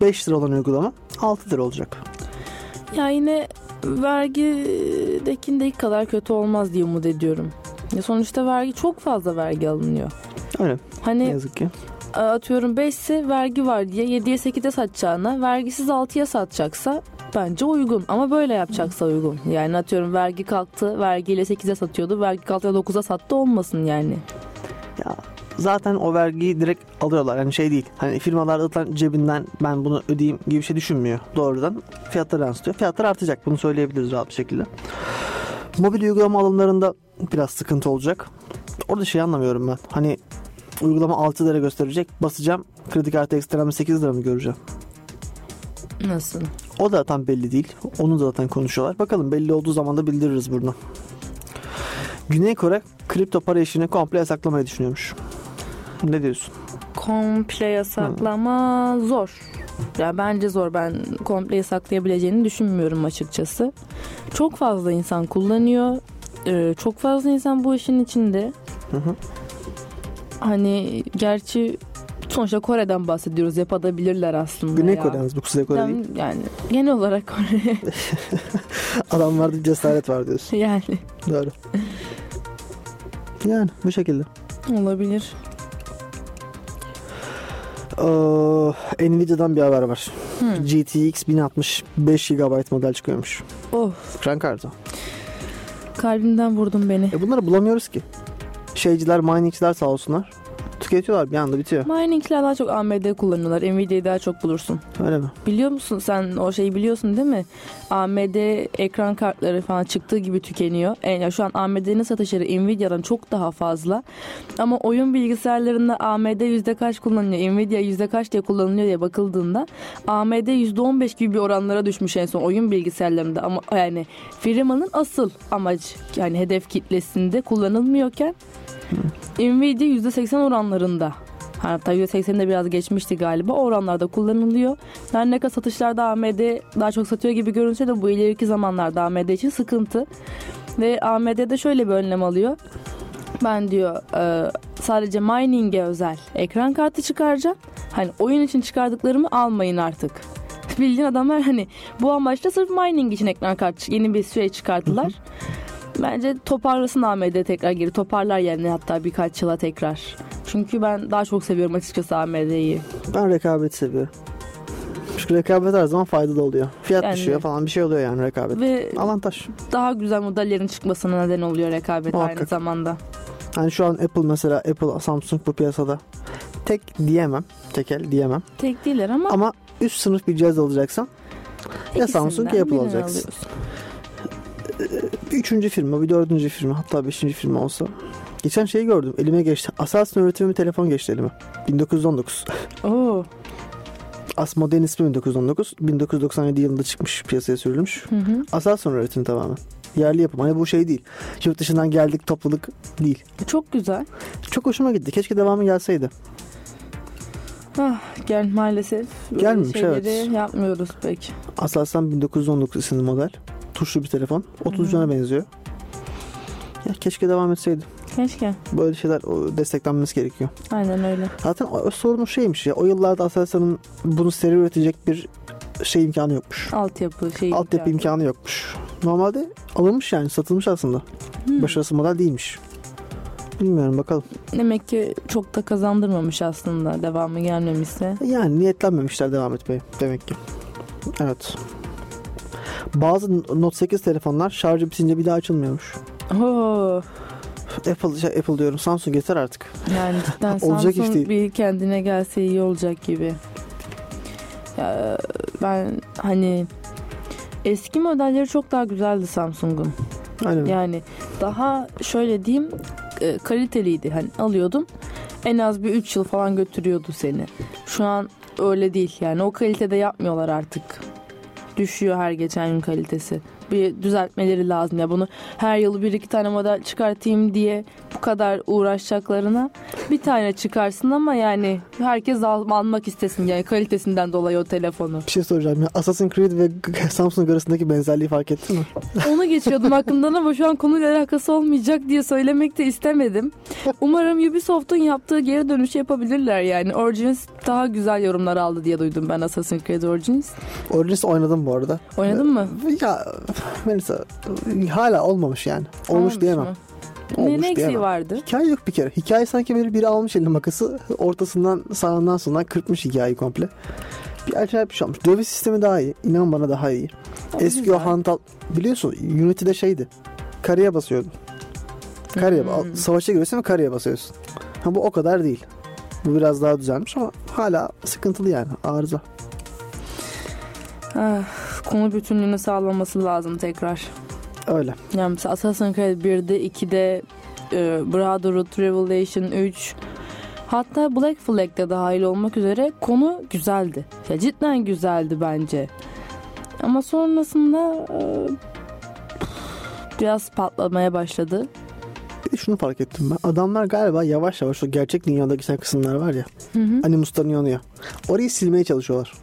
5 lira olan uygulama 6 lira olacak. Ya yine vergidekindeki kadar kötü olmaz diye umut ediyorum. Ya sonuçta vergi çok fazla vergi alınıyor. Öyle ne Hani yazık ki. atıyorum 5 ise vergi var diye 7'ye 8'e satacağına vergisiz 6'ya satacaksa bence uygun. Ama böyle yapacaksa uygun. Yani atıyorum vergi kalktı vergiyle 8'e satıyordu. Vergi kalktı 9'a sattı olmasın yani. Ya zaten o vergiyi direkt alıyorlar. Hani şey değil. Hani firmalar zaten cebinden ben bunu ödeyeyim gibi bir şey düşünmüyor. Doğrudan fiyatları yansıtıyor. Fiyatlar artacak. Bunu söyleyebiliriz rahat bir şekilde. Mobil uygulama alımlarında biraz sıkıntı olacak. Orada şey anlamıyorum ben. Hani uygulama 6 lira gösterecek. Basacağım. Kredi kartı ekstremde 8 lira mı göreceğim? Nasıl? O da tam belli değil. Onu da zaten konuşuyorlar. Bakalım belli olduğu zaman da bildiririz bunu. Güney Kore kripto para işini komple yasaklamayı düşünüyormuş. Ne diyorsun? Komple yasaklama zor. Ya bence zor. Ben komple yasaklayabileceğini düşünmüyorum açıkçası. Çok fazla insan kullanıyor. Ee, çok fazla insan bu işin içinde. Hı hı. Hani gerçi sonuçta Kore'den bahsediyoruz. Yapabilirler aslında Güney ya. Kore yalnız bu Kuzey Kore değil. Yani, genel olarak Kore. Adamlarda bir cesaret var diyorsun. yani Doğru. Yani bu şekilde. olabilir. Ee, Nvidia'dan bir haber var. Hı. GTX 1060 5 GB model çıkıyormuş. Of Ekran kartı. kalbimden vurdun beni. E bunları bulamıyoruz ki. Şeyciler, miningçiler sağ olsunlar. Tüketiyorlar bir anda bitiyor. Mining'ler daha çok AMD kullanıyorlar. Nvidia'yı daha çok bulursun. Öyle mi? Biliyor musun sen o şeyi biliyorsun değil mi? AMD ekran kartları falan çıktığı gibi tükeniyor. Yani şu an AMD'nin satışları Nvidia'dan çok daha fazla. Ama oyun bilgisayarlarında AMD yüzde kaç kullanılıyor, Nvidia yüzde kaç diye kullanılıyor diye bakıldığında AMD yüzde 15 gibi bir oranlara düşmüş en son oyun bilgisayarlarında. Ama yani firmanın asıl amacı yani hedef kitlesinde kullanılmıyorken Nvidia yüzde 80 oranlarında Hatta %80'de biraz geçmişti galiba. O oranlarda kullanılıyor. Her ne kadar satışlarda AMD daha çok satıyor gibi görünse de bu ileriki zamanlarda AMD için sıkıntı. Ve AMD de şöyle bir önlem alıyor. Ben diyor e, sadece mining'e özel ekran kartı çıkaracağım. Hani oyun için çıkardıklarımı almayın artık. Bildiğin adamlar hani bu amaçla sırf mining için ekran kartı yeni bir süre çıkarttılar. Bence toparlasın AMD tekrar geri toparlar yani hatta birkaç yıla tekrar. Çünkü ben daha çok seviyorum açıkçası AMD'yi. Ben rekabet seviyorum. Çünkü rekabet her zaman faydalı oluyor. Fiyat Yani- düşüyor falan bir şey oluyor yani rekabet. Ve Avantaj. daha güzel modellerin çıkmasına neden oluyor rekabet aynı Muhakkak. zamanda. Hani şu an Apple mesela Apple, Samsung bu piyasada tek diyemem. Tekel diyemem. Tek değiller ama, Ama üst sınıf bir cihaz alacaksan ya Samsung ya Apple alacaksın. alıyorsun. Bir üçüncü firma, bir dördüncü firma hatta beşinci firma olsa. Geçen şeyi gördüm. Elime geçti. Üretimi bir telefon geçti elime. 1919. Oo. As modern ismi 1919. 1997 yılında çıkmış. Piyasaya sürülmüş. Hı hı. Tamamen. Yerli yapım. Hani bu şey değil. Yurt dışından geldik topladık değil. Çok güzel. Çok hoşuma gitti. Keşke devamı gelseydi. Ah, gel maalesef Gelmemiş, şeyleri evet. yapmıyoruz pek. Aselsan 1919 isimli model. Tuşlu bir telefon. 30 cana benziyor. Ya keşke devam etseydi. Keşke. Böyle şeyler desteklenmesi gerekiyor. Aynen öyle. Zaten o, sorun şeymiş ya. O yıllarda Aselsan'ın bunu seri üretecek bir şey imkanı yokmuş. Altyapı şey. Altyapı imkanı yokmuş. Normalde alınmış yani satılmış aslında. Hı. Başarısı model değilmiş. Bilmiyorum bakalım. Demek ki çok da kazandırmamış aslında devamı gelmemişse. Yani niyetlenmemişler devam etmeye demek ki. Evet. Bazı Note 8 telefonlar şarjı bitince bir daha açılmıyormuş. Oo. Apple, şey, Apple diyorum Samsung yeter artık. Yani cidden Olacak iş Samsung değil. bir kendine gelse iyi olacak gibi. Ya, ben hani eski modelleri çok daha güzeldi Samsung'un. Aynen. Yani daha şöyle diyeyim e, kaliteliydi. Hani alıyordum en az bir 3 yıl falan götürüyordu seni. Şu an öyle değil yani o kalitede yapmıyorlar artık. Düşüyor her geçen gün kalitesi. Bir düzeltmeleri lazım ya bunu her yıl bir iki tane model çıkartayım diye bu kadar uğraşacaklarına bir tane çıkarsın ama yani herkes al- almak istesin yani kalitesinden dolayı o telefonu. Bir şey soracağım ya. Assassin's Creed ve Samsung arasındaki benzerliği fark ettin mi? Onu geçiyordum aklımdan ama şu an konuyla alakası olmayacak diye söylemek de istemedim. Umarım Ubisoft'un yaptığı geri dönüşü yapabilirler yani. Origins daha güzel yorumlar aldı diye duydum ben Assassin's Creed Origins. Origins oynadım bu arada. Oynadın mı? Ya Melisa hala olmamış yani. Olmuş Olmamış diyemem. Olmuş Ne, ne eksiği diyemem. vardı? Hikaye yok bir kere. Hikaye sanki böyle biri almış eline makası ortasından sağından solundan kırpmış hikayeyi komple. Bir acayip bir şey olmuş. Dövüş sistemi daha iyi. İnan bana daha iyi. O Eski güzel. o hantal biliyorsun Unity'de şeydi. Kareye basıyordun. Kareye Hmm. savaşa giriyorsun ve kareye basıyorsun. Ha, bu o kadar değil. Bu biraz daha düzelmiş ama hala sıkıntılı yani arıza. Ah, konu bütünlüğünü sağlaması lazım tekrar. Öyle. Yani mesela Assassin's Creed 1'de 2'de e, Brotherhood Revelation 3 hatta Black Flag'de dahil olmak üzere konu güzeldi. Ya cidden güzeldi bence. Ama sonrasında e, biraz patlamaya başladı. Bir de şunu fark ettim ben. Adamlar galiba yavaş yavaş o gerçek dünyadaki sen kısımlar var ya. Hı hı. Animus'tan yanıyor. Orayı silmeye çalışıyorlar.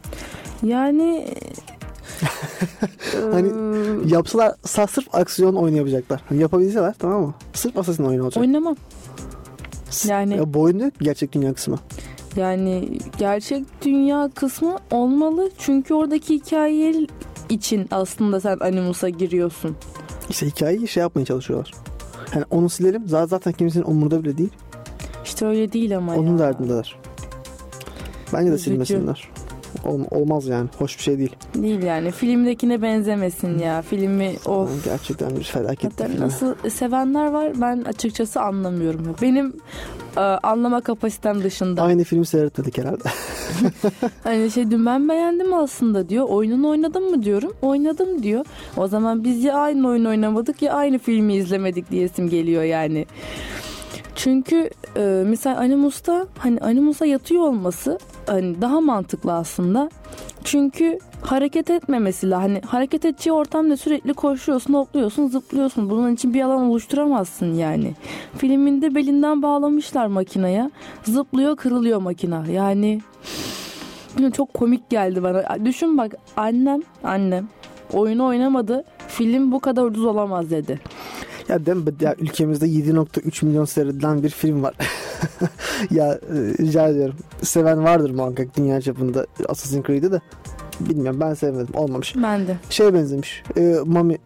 Yani Hani Yapsalar sa- sırf aksiyon oyunu yapacaklar. Hani yapabilseler tamam mı? Sırf Assassin oyunu olacak. oynamam. Yani Ya bu? Gerçek dünya kısmı. yani gerçek dünya kısmı olmalı. Çünkü oradaki hikaye için aslında sen Animus'a giriyorsun. İşte hikayeyi şey yapmaya çalışıyorlar. Yani onu silelim. Zaten, zaten kimsenin umurunda bile değil. İşte öyle değil ama Onun ya. derdindeler. Bence de Üzücü. silmesinler. Ol- olmaz yani. Hoş bir şey değil. Değil yani. Filmdekine benzemesin ya. Filmi of. Gerçekten bir felaket Hatta film. nasıl sevenler var ben açıkçası anlamıyorum. Benim e, anlama kapasitem dışında. Aynı filmi seyretmedik herhalde. Hani şey dün ben beğendim aslında diyor. Oyununu oynadın mı diyorum. Oynadım diyor. O zaman biz ya aynı oyun oynamadık ya aynı filmi izlemedik diyesim geliyor yani. Çünkü e, mesela Animus'ta hani Animus'a yatıyor olması hani daha mantıklı aslında. Çünkü hareket etmemesi la hani hareket edeceği ortamda sürekli koşuyorsun, hopluyorsun, zıplıyorsun. Bunun için bir alan oluşturamazsın yani. Filminde belinden bağlamışlar makineye. Zıplıyor, kırılıyor makina. Yani çok komik geldi bana. Düşün bak annem, annem oyunu oynamadı. Film bu kadar ucuz olamaz dedi. Ya değil mi? Ya ülkemizde 7.3 milyon seyredilen bir film var. ya e, rica ediyorum. Seven vardır muhakkak dünya çapında Assassin's Creed'i de. Bilmiyorum ben sevmedim. Olmamış. Ben de. Şeye benzemiş. E, Mami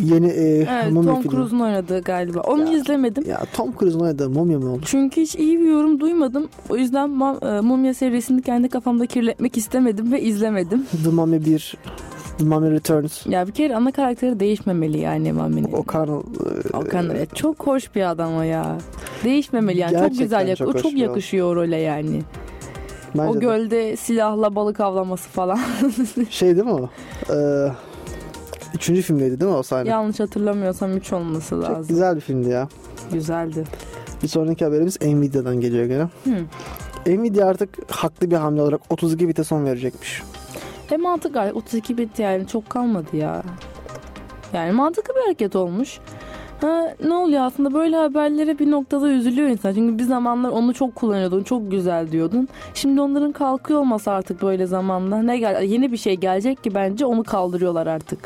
yeni e, Evet, Mumya Tom. Cruise'un oynadığı galiba. Onu Ya. izlemedim. Ya Tom Cruise'un oynadığı Mumya mı oldu? Çünkü hiç iyi bir yorum duymadım. O yüzden e, Mumya serisini kendi kafamda kirletmek istemedim ve izlemedim. The Mummy 1 The Mummy Returns Ya bir kere ana karakteri değişmemeli yani Mami'nin. o Carnal e, evet, çok hoş bir adam o ya. Değişmemeli yani. çok Gerçekten güzel yak- çok o çok yakışıyor o role yani. bence o de. gölde silahla balık avlaması falan. Şey değil mi o? E, üçüncü filmdeydi değil mi o sahne? Yanlış hatırlamıyorsam 3 olması Çok lazım. güzel bir filmdi ya. Güzeldi. Bir sonraki haberimiz Nvidia'dan geliyor gene. Hı. Nvidia artık haklı bir hamle olarak 32 bite son verecekmiş. E mantık gayet 32 bit yani çok kalmadı ya. Yani mantıklı bir hareket olmuş. Ha, ne oluyor aslında böyle haberlere bir noktada üzülüyor insan. Çünkü bir zamanlar onu çok kullanıyordun, çok güzel diyordun. Şimdi onların kalkıyor olması artık böyle zamanda. Ne gel yeni bir şey gelecek ki bence onu kaldırıyorlar artık.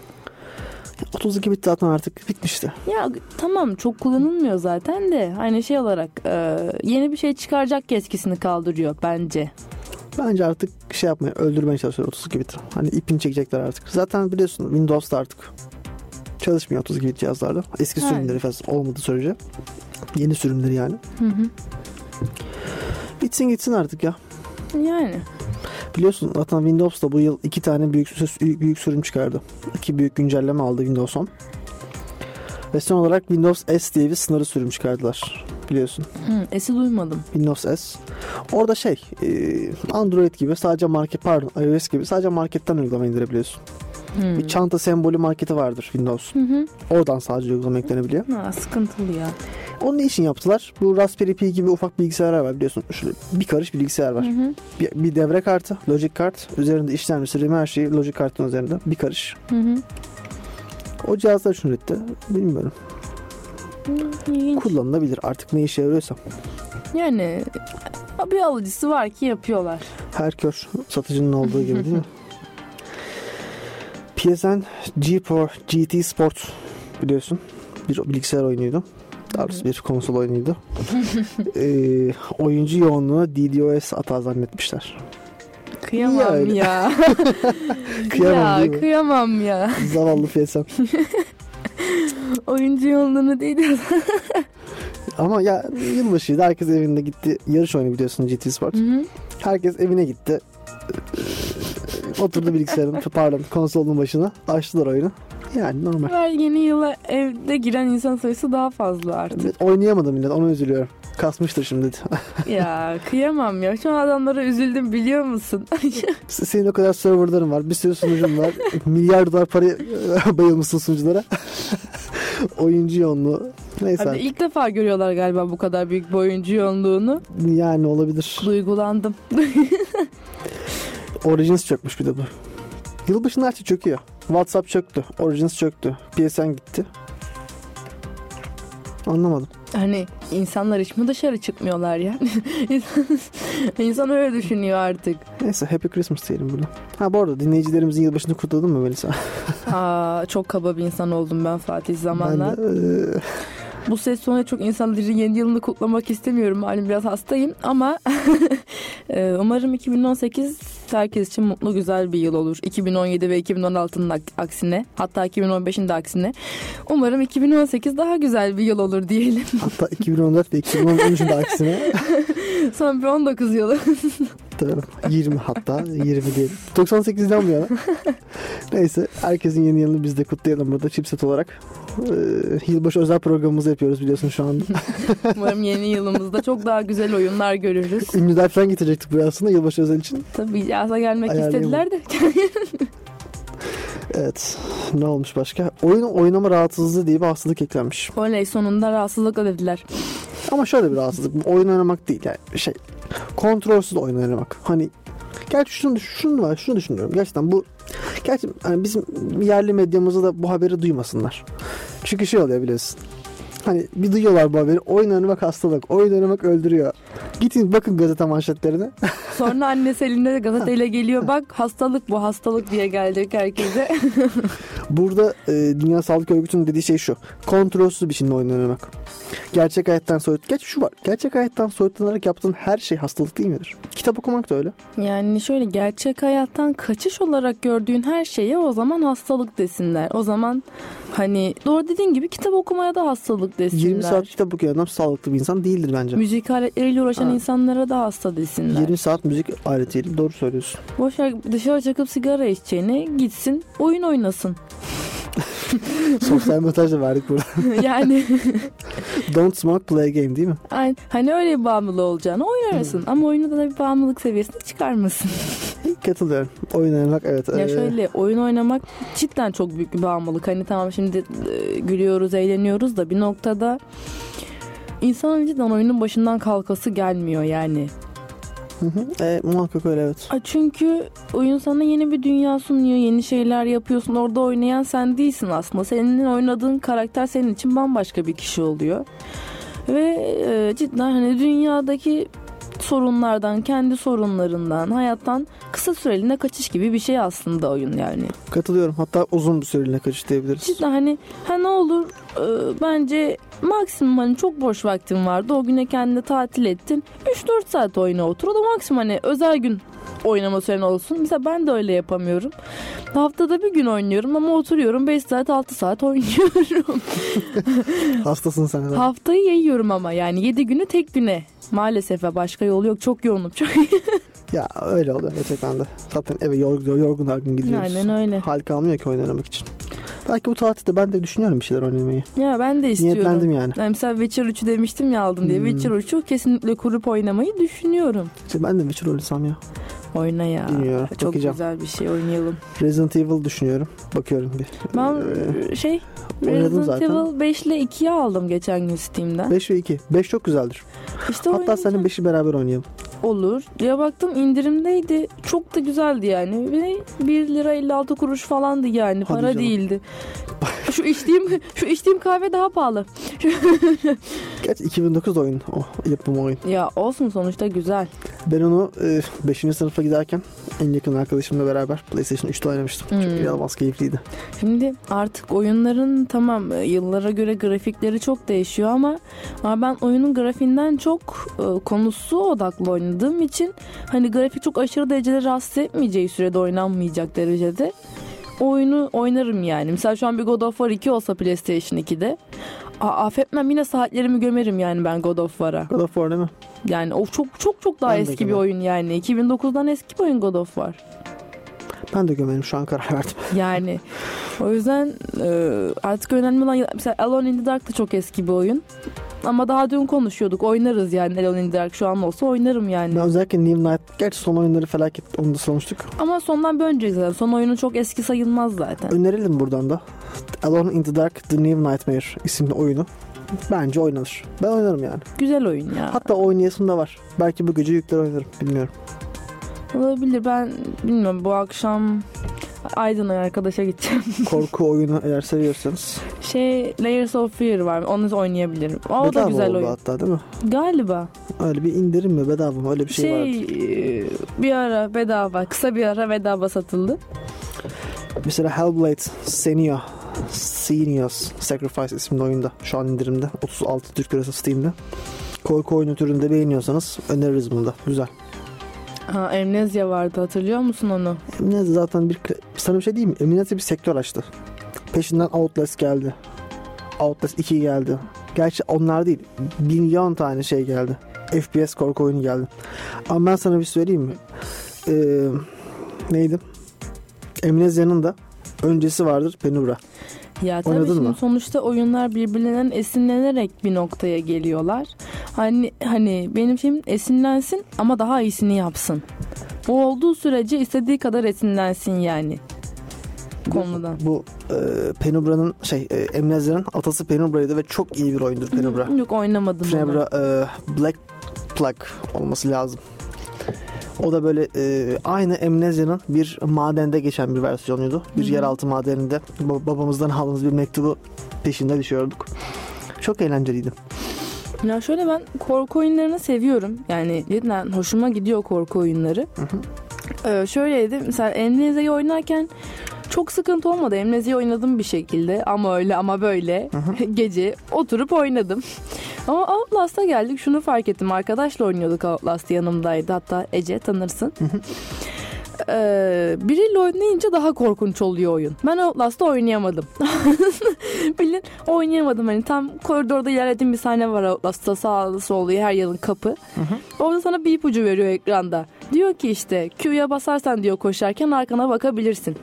32 bit zaten artık bitmişti. Ya tamam çok kullanılmıyor zaten de hani şey olarak e, yeni bir şey çıkaracak ki eskisini kaldırıyor bence. Bence artık şey yapmaya öldürmeye çalışıyor 32 bit. Hani ipini çekecekler artık. Zaten biliyorsun Windows'ta artık çalışmıyor 32 bit cihazlarda. Eski Aynen. sürümleri falan olmadığı sürece. Yeni sürümleri yani. Hı hı. Bitsin gitsin artık ya. Yani Biliyorsun zaten Windows da bu yıl iki tane büyük, büyük, büyük sürüm çıkardı. İki büyük güncelleme aldı Windows 10. Ve son olarak Windows S diye bir sınırı sürüm çıkardılar. Biliyorsun. hı, esi duymadım. Windows S. Orada şey e, Android gibi sadece market pardon iOS gibi sadece marketten uygulama indirebiliyorsun. Hı. Bir çanta sembolü marketi vardır Windows. Hı hı. Oradan sadece uygulama eklenebiliyor. Ha, sıkıntılı ya. Onun ne için yaptılar? Bu Raspberry Pi gibi ufak bilgisayarlar var biliyorsun. Şöyle bir karış bilgisayar var. Hı hı. Bir, bir devre kartı, logic kart. Üzerinde işlemcisi, RAM her şeyi logic kartın üzerinde. Bir karış. Hı hı. O cihazlar için üretti. Bilmiyorum. İlginç. Kullanılabilir. Artık ne işe yarıyorsa. Yani bir alıcısı var ki yapıyorlar. Her kör satıcının olduğu gibi değil mi? PSN GeForce GT Sport biliyorsun. Bir bilgisayar oyunuydu. Daha doğrusu bir konsol oyunuydu. ee, oyuncu yoğunluğu DDoS hata zannetmişler. Kıyamam öyle? ya. Kıyamam ya kıyamam ya. Zavallı PSN. Oyuncu yolunu değil de. Ama ya yılbaşıydı. Herkes evinde gitti. Yarış oyunu biliyorsun GT Sport. Hı hı. Herkes evine gitti. Oturdu bilgisayarın pardon konsolun başına. Açtılar oyunu. Yani normal. Her yeni yıla evde giren insan sayısı daha fazla artık. Evet, oynayamadı millet onu üzülüyor. Kasmıştır şimdi. ya kıyamam ya. Şu an adamlara üzüldüm biliyor musun? Senin o kadar serverların var. Bir sürü sunucun var. Milyar dolar para bayılmışsın sunuculara. Oyuncu yoğunluğu. Neyse. Hadi ilk defa görüyorlar galiba bu kadar büyük bir oyuncu yoğunluğunu. Yani olabilir. Duygulandım. Origins çökmüş bir de bu. Yılbaşında her şey çöküyor. WhatsApp çöktü. Origins çöktü. PSN gitti. Anlamadım. Hani insanlar hiç mi dışarı çıkmıyorlar ya? İnsan öyle düşünüyor artık. Neyse Happy Christmas diyelim burada. Ha bu arada dinleyicilerimizin yılbaşını kutladın mı Melisa? Aa, çok kaba bir insan oldum ben Fatih zamanla. Ben de, eee, Bu ses sonunda çok insanların yeni yılını kutlamak istemiyorum. Malum biraz hastayım ama e, umarım 2018 herkes için mutlu güzel bir yıl olur. 2017 ve 2016'nın ak- aksine hatta 2015'in de aksine. Umarım 2018 daha güzel bir yıl olur diyelim. Hatta 2014 ve 2013'ün de aksine Son bir 19 yılı. tabii 20 hatta 20 diyelim. 98'den bu yana. Neyse herkesin yeni yılını biz de kutlayalım burada Chipset olarak. Ee, yılbaşı özel programımızı yapıyoruz biliyorsun şu anda. Umarım yeni yılımızda çok daha güzel oyunlar görürüz. Ünlüler falan getirecektik buraya aslında yılbaşı özel için. Tabii yaza gelmek istediler de. Evet. Ne olmuş başka? Oyun oynama rahatsızlığı diye bir hastalık eklenmiş. Oley sonunda rahatsızlıkla dediler. Ama şöyle bir rahatsızlık. Oyun oynamak değil yani şey. Kontrolsüz oyun oynamak. Hani gerçi şunu, şunu var, şunu düşünüyorum. Gerçekten bu gerçi hani bizim yerli medyamızda da bu haberi duymasınlar. Çünkü şey oluyor biliyorsun. Hani bir duyuyorlar bu haberi. Oyun oynamak hastalık. Oyun oynamak öldürüyor. Gidin bakın gazete manşetlerine. Sonra annesi elinde de gazeteyle geliyor. Bak hastalık bu hastalık diye gelecek herkese. Burada e, Dünya Sağlık Örgütü'nün dediği şey şu. Kontrolsüz biçimde oyun oynamak. Gerçek hayattan soyut. Geç şu var. Gerçek hayattan soyutlanarak yaptığın her şey hastalık değil midir? Kitap okumak da öyle. Yani şöyle gerçek hayattan kaçış olarak gördüğün her şeye o zaman hastalık desinler. O zaman hani doğru dediğin gibi kitap okumaya da hastalık desinler. 20 saat kitap okuyan adam sağlıklı bir insan değildir bence. Müzik aletleriyle uğraşan Ha. insanlara da hasta desinler. 20 saat müzik aletiyle doğru söylüyorsun. Boşver dışarı çıkıp sigara içeceğine gitsin oyun oynasın. Sosyal mesaj da verdik burada. yani Don't smoke play game değil mi? Aynen. Hani öyle bir bağımlılığı olacağını oynarasın. Ama oyunu da bir bağımlılık seviyesine çıkarmasın. Katılıyorum. Oyun oynamak evet. ya ee, şöyle oyun oynamak cidden çok büyük bir bağımlılık. Hani tamam şimdi e, gülüyoruz, eğleniyoruz da bir noktada insanın cidden oyunun başından kalkası gelmiyor yani. Hı hı. E, muhakkak öyle evet. A, Çünkü oyun sana yeni bir dünya sunuyor, yeni şeyler yapıyorsun. Orada oynayan sen değilsin aslında. Senin oynadığın karakter senin için bambaşka bir kişi oluyor. Ve e, cidden hani dünyadaki sorunlardan, kendi sorunlarından, hayattan kısa süreliğine kaçış gibi bir şey aslında oyun yani. Katılıyorum. Hatta uzun bir süreliğine kaçış diyebiliriz. Cidden hani ha ne olur e, bence maksimum hani çok boş vaktin vardı. O güne kendine tatil ettin. 3-4 saat oyuna otur. O da maksimum hani özel gün oynama süren olsun. Mesela ben de öyle yapamıyorum. Haftada bir gün oynuyorum ama oturuyorum 5 saat 6 saat oynuyorum. Hastasın sen de. Haftayı yayıyorum ama yani 7 günü tek güne. Maalesef ve başka yolu yok. Çok yoğunum. Çok Ya öyle oluyor gerçekten de. Zaten eve yorgun, yorgun argın gidiyoruz. Aynen öyle. Hal kalmıyor ki oynamak için. Belki bu tatilde ben de düşünüyorum bir şeyler oynamayı. Ya ben de istiyorum. Niyetlendim yani. Yani mesela Witcher 3'ü demiştim ya aldım diye. Hmm. Witcher 3'ü kesinlikle kurup oynamayı düşünüyorum. İşte ben de Witcher oynasam ya. Oyna ya. Bilmiyorum, Çok bakacağım. güzel bir şey oynayalım. Resident Evil düşünüyorum. Bakıyorum bir. Ben Ee, şey Resident zaten. Evil 5 ile 2'yi aldım geçen gün Steam'den. 5 ve 2. 5 çok güzeldir. İşte Hatta seninle 5'i beraber oynayalım. olur. Ya baktım indirimdeydi. Çok da güzeldi yani. Ve 1 lira 56 kuruş falandı yani. Hadi Para canım. değildi. şu içtiğim şu içtiğim kahve daha pahalı. Gerçi 2009 oyun. O yapım oyun. Ya olsun sonuçta güzel. Ben onu 5. sınıfa giderken en yakın arkadaşımla beraber PlayStation 3'te oynamıştım. Çok Hmm. inanılmaz keyifliydi. Şimdi artık oyunların tamam e, yıllara göre grafikleri çok değişiyor ama, ama ben oyunun grafiğinden çok e, konusu odaklı oynadığım için hani grafik çok aşırı derecede rahatsız etmeyeceği sürede oynanmayacak derecede oyunu oynarım yani. Mesela şu an bir God of War 2 olsa PlayStation 2'de a- affetmem yine saatlerimi gömerim yani ben God of War'a. God of War değil mi? Yani o çok çok çok daha Ben eski bir oyun yani. 2009'dan eski bir oyun God of War. Ben de gömerim şu an karar verdim. Yani o yüzden e, artık önemli olan mesela Alone in the Dark da çok eski bir oyun. Ama daha dün konuşuyorduk. Oynarız yani Alone in the Dark şu an olsa oynarım yani. Ben özellikle New Night, gerçi son oyunları felaket onu da sormuştuk. Ama sondan bölünecek zaten. Son oyunu çok eski sayılmaz zaten. Önerelim buradan da. Alone in the Dark The New Nightmare isimli oyunu. Bence oynanır. Ben oynarım yani. Güzel oyun ya. Hatta oynayasım da var. Belki bu gece yükler oynarım. Bilmiyorum. Olabilir ben bilmiyorum bu akşam Aydın'a arkadaşa gideceğim. Korku oyunu eğer seviyorsanız. Şey Layers of Fear var. Onu oynayabilirim. O da bedava güzel oldu oyun. hatta değil mi? Galiba. Öyle bir indirim mi bedava mı öyle bir şey, Şey, vardı. e, bir ara bedava. Kısa bir ara bedava satıldı. Mesela Hellblade Senua Seniors Sacrifice isimli oyunda. Şu an indirimde. 36 Türk Lirası Steam'de. Korku oyunu türünde beğeniyorsanız öneririz bunu da. Güzel. Ha, Amnesia vardı hatırlıyor musun onu? Eminence zaten bir... Sana bir şey diyeyim mi? Eminence bir sektör açtı. Peşinden Outlast geldi. Outlast 2 geldi. Gerçi onlar değil. Milyon tane şey geldi. FPS korku oyunu geldi. Ama ben sana bir söyleyeyim mi? Ee, neydi? Amnesia'nın da öncesi vardır Penumbra. Ya tabii Oynadın şimdi mı? sonuçta oyunlar birbirlerinden esinlenerek bir noktaya geliyorlar. Hani hani benim şeyim esinlensin ama daha iyisini yapsın. O olduğu sürece istediği kadar esinlensin yani konudan. Bu e, Penumbra'nın şey e, Amnesia'nın atası Penumbra'ydı ve çok iyi bir oyundur Penumbra. Yok oynamadım onu. Penumbra e, Black Plug olması lazım. O da böyle e, aynı Amnesia'nın bir madende geçen bir versiyonuydu. Bir Hı hı. yeraltı madeninde ba- babamızdan aldığımız bir mektubu peşinde düşüyorduk. Çok eğlenceliydi. Ya şöyle ben korku oyunlarını seviyorum. Yani cidden hoşuma gidiyor korku oyunları. Hı hı. Ee, şöyleydi mesela Amnesia'yı oynarken çok sıkıntı olmadı. Amnesia'yı oynadım bir şekilde ama öyle ama böyle gece oturup oynadım. Ama Outlast'a geldik şunu fark ettim. Arkadaşla oynuyorduk Outlast yanımdaydı. Hatta Ece tanırsın. Ee, biriyle oynayınca daha korkunç oluyor oyun. Ben Outlast'ta oynayamadım. Bilin oynayamadım hani tam koridorda ilerlediğim bir sahne var Outlast'ta sağlı sollu her yanın kapı. Orada sana bir ipucu veriyor ekranda. Diyor ki işte Q'ya basarsan diyor koşarken arkana bakabilirsin.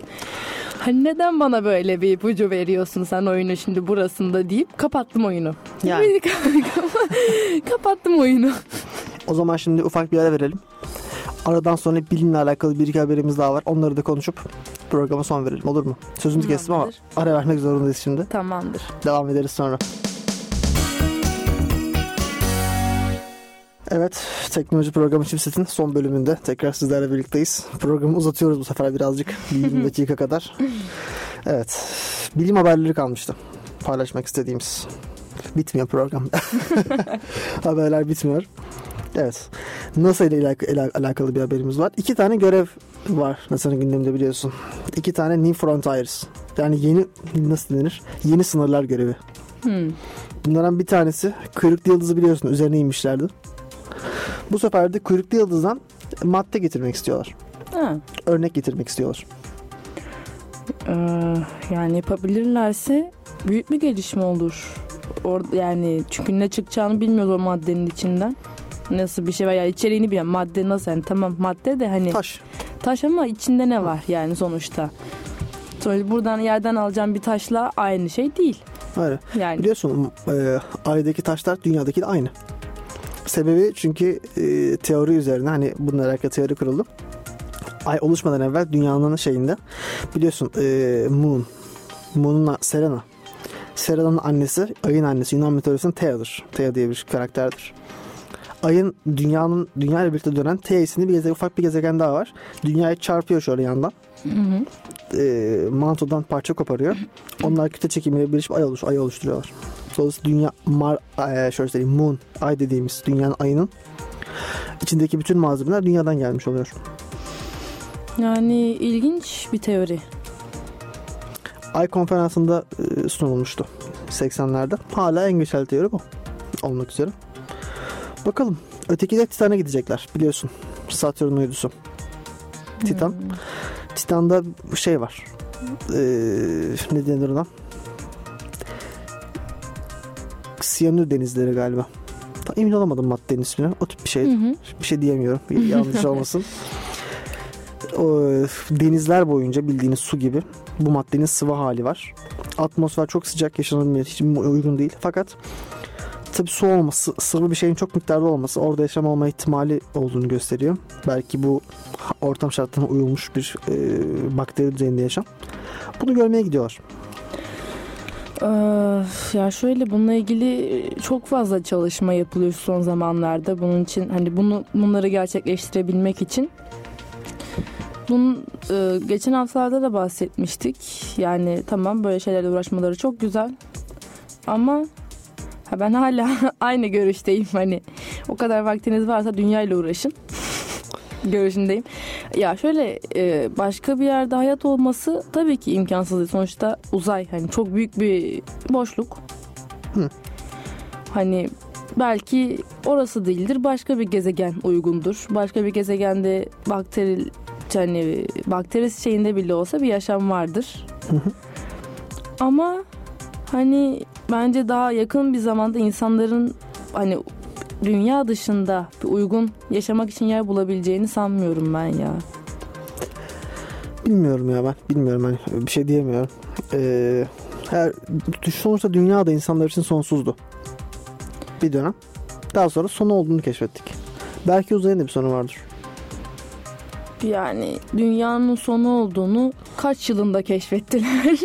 Hani neden bana böyle bir ipucu veriyorsun sen oyunu şimdi burasında deyip kapattım oyunu. Yani. kapattım oyunu. O zaman şimdi ufak bir ara verelim. Aradan sonra bilimle alakalı bir iki haberimiz daha var. Onları da konuşup programa son verelim olur mu? Sözünü kestim ama Tamamdır. ara vermek zorundayız şimdi. Tamamdır. Devam ederiz sonra. Evet, teknoloji programı Chipset'in son bölümünde tekrar sizlerle birlikteyiz. Programı uzatıyoruz bu sefer birazcık, bir 20 dakika kadar. Evet, bilim haberleri kalmıştı paylaşmak istediğimiz. Bitmiyor program. Haberler bitmiyor. Evet, NASA ile ilak- ila- alakalı bir haberimiz var. İki tane görev var NASA'nın gündeminde biliyorsun. İki tane New Frontiers. Yani yeni, nasıl denir? Yeni sınırlar görevi. Hmm. Bunlardan bir tanesi kuyruklu yıldızı biliyorsun üzerine inmişlerdi. Bu sefer de kuyruklu yıldızdan madde getirmek istiyorlar. Ha. Örnek getirmek istiyorlar. Ee, yani yapabilirlerse büyük bir gelişme olur. Orada yani çünkü ne çıkacağını bilmiyoruz o maddenin içinden. Nasıl bir şey var yani içeriğini bilen madde nasıl yani tamam madde de hani Taş. taş ama içinde ne var yani sonuçta. Sonra buradan yerden alacağım bir taşla aynı şey değil. Öyle. Yani Biliyorsun e, aydaki taşlar dünyadaki de aynı. Sebebi çünkü e, teori üzerine hani bununla alakalı teori kuruldu. Ay oluşmadan evvel dünyanın şeyinde biliyorsun e, Moon. Moon'un Serena. Serena'nın annesi, ayın annesi Yunan mitolojisinin Thea'dır. Thea diye bir karakterdir. Ayın dünyanın dünya ile birlikte dönen Thea isimli bir gezegen, ufak bir gezegen daha var. Dünyayı çarpıyor şöyle yandan. Hı hı. E, mantodan parça koparıyor. Onlar kütle çekimiyle birleşip ay, oluş, ay oluşturuyorlar. Dolayısıyla dünya Mar, e, şöyle söyleyeyim Moon, ay dediğimiz dünyanın ayının içindeki bütün malzemeler dünyadan gelmiş oluyor. yani ilginç bir teori. Ay konferansında e, sunulmuştu 80'lerde. Hala en geçerli teori bu. Olmak üzere. Bakalım. Öteki de Titan'a gidecekler biliyorsun. Satürn uydusu. Titan. Hmm. Titan'da şey var. Ee, ne denir ona? Siyanür denizleri galiba. Tam emin olamadım maddenin ismine. O tip bir şey. hı. Bir şey diyemiyorum. Yanlış olmasın. O, denizler boyunca bildiğiniz su gibi bu maddenin sıvı hali var. Atmosfer çok sıcak yaşanılmaya hiç uygun değil. Fakat tabii su olması, sıvı bir şeyin çok miktarda olması orada yaşam olma ihtimali olduğunu gösteriyor. Belki bu ortam şartlarına uyulmuş bir e, bakteri düzeyinde yaşam. Bunu görmeye gidiyorlar. Ee, ya şöyle bununla ilgili çok fazla çalışma yapılıyor son zamanlarda. Bunun için hani bunu bunları gerçekleştirebilmek için bunun e, geçen haftalarda da bahsetmiştik. Yani tamam böyle şeylerle uğraşmaları çok güzel. Ama ha ben hala aynı görüşteyim hani o kadar vaktiniz varsa dünyayla uğraşın. görüşündeyim. Ya şöyle e, başka bir yerde hayat olması tabii ki imkansız. değil. Sonuçta uzay hani çok büyük bir boşluk. Hı. Hani belki orası değildir başka bir gezegen uygundur. Başka bir gezegende bakteri hani bakteri şeyinde bile olsa bir yaşam vardır. Hı hı. Ama hani bence daha yakın bir zamanda insanların hani dünya dışında bir uygun yaşamak için yer bulabileceğini sanmıyorum ben ya. Bilmiyorum ya ben. Bilmiyorum hani bir şey diyemiyorum. Ee, her, sonuçta dünya da insanlar için sonsuzdu. Bir dönem. Daha sonra sonu olduğunu keşfettik. Belki uzayın da bir sonu vardır. Yani dünyanın sonu olduğunu kaç yılında keşfettiler?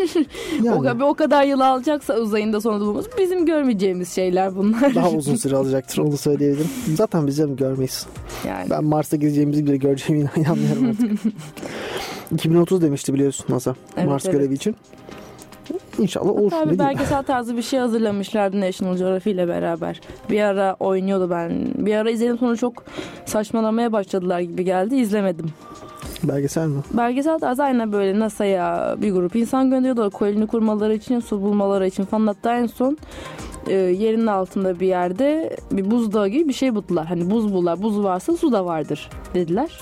Yani o, kadar, o kadar yıl alacaksa uzayın da sonu bulmamız bizim görmeyeceğimiz şeyler bunlar. daha uzun süre alacaktır onu söyleyebilirim. Zaten biz de görmeyiz. Yani. Ben Mars'a gideceğimizi bile göreceğime inanmıyorum artık. 2030 demişti biliyorsun NASA Evet, Mars evet. görevi için. İnşallah olur. Hatta bir belgesel tarzı bir şey hazırlamışlardı National Geographic ile beraber. Bir ara oynuyordu ben. Bir ara izledim sonra çok saçmalamaya başladılar gibi geldi. İzlemedim. Belgesel mi? Belgesel tarzı aynen böyle NASA'ya bir grup insan gönderiyorlar. Koloni kurmaları için, su bulmaları için falan. Hatta en son e, yerin altında bir yerde bir buzdağı gibi bir şey buldular. Hani buz buldular. Buz varsa su da vardır dediler.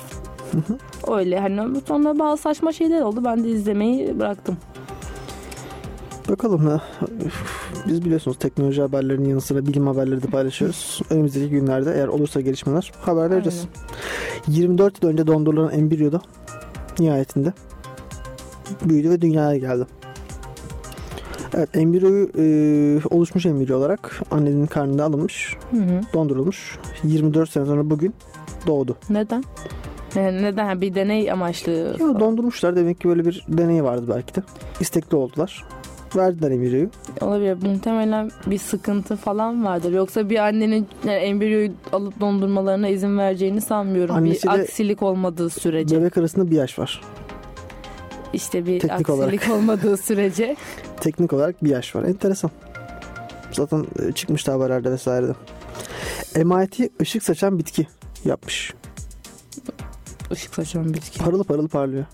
Öyle hani sonra bazı saçma şeyler oldu. Ben de izlemeyi bıraktım. Bakalım ya. Biz biliyorsunuz teknoloji haberlerinin yanı sıra bilim haberleri de paylaşıyoruz. Önümüzdeki günlerde eğer olursa gelişmeler haber vereceğiz. 24 yıl önce dondurulan embriyo da nihayetinde büyüdü ve dünyaya geldi. Evet embriyoyu e, oluşmuş embriyo olarak annenin karnında alınmış, Hı hı. dondurulmuş. 24 sene sonra bugün doğdu. Neden? Neden? Bir deney amaçlı. Ya dondurmuşlar demek ki böyle bir deney vardı belki de. İstekli oldular. Verdiler embriyoyu. Olabilir. Muhtemelen bir sıkıntı falan vardır. Yoksa bir annenin yani embriyoyu alıp dondurmalarına izin vereceğini sanmıyorum. Annesiyle- bir aksilik olmadığı sürece. Bebek arasında bir yaş var. İşte bir Teknik aksilik olmadığı sürece. Teknik olarak bir yaş var. Enteresan. Zaten e, çıkmıştı haberlerde vesairede. MIT ışık saçan bitki yapmış. Işık saçan bitki. Parıl parıl parlıyor.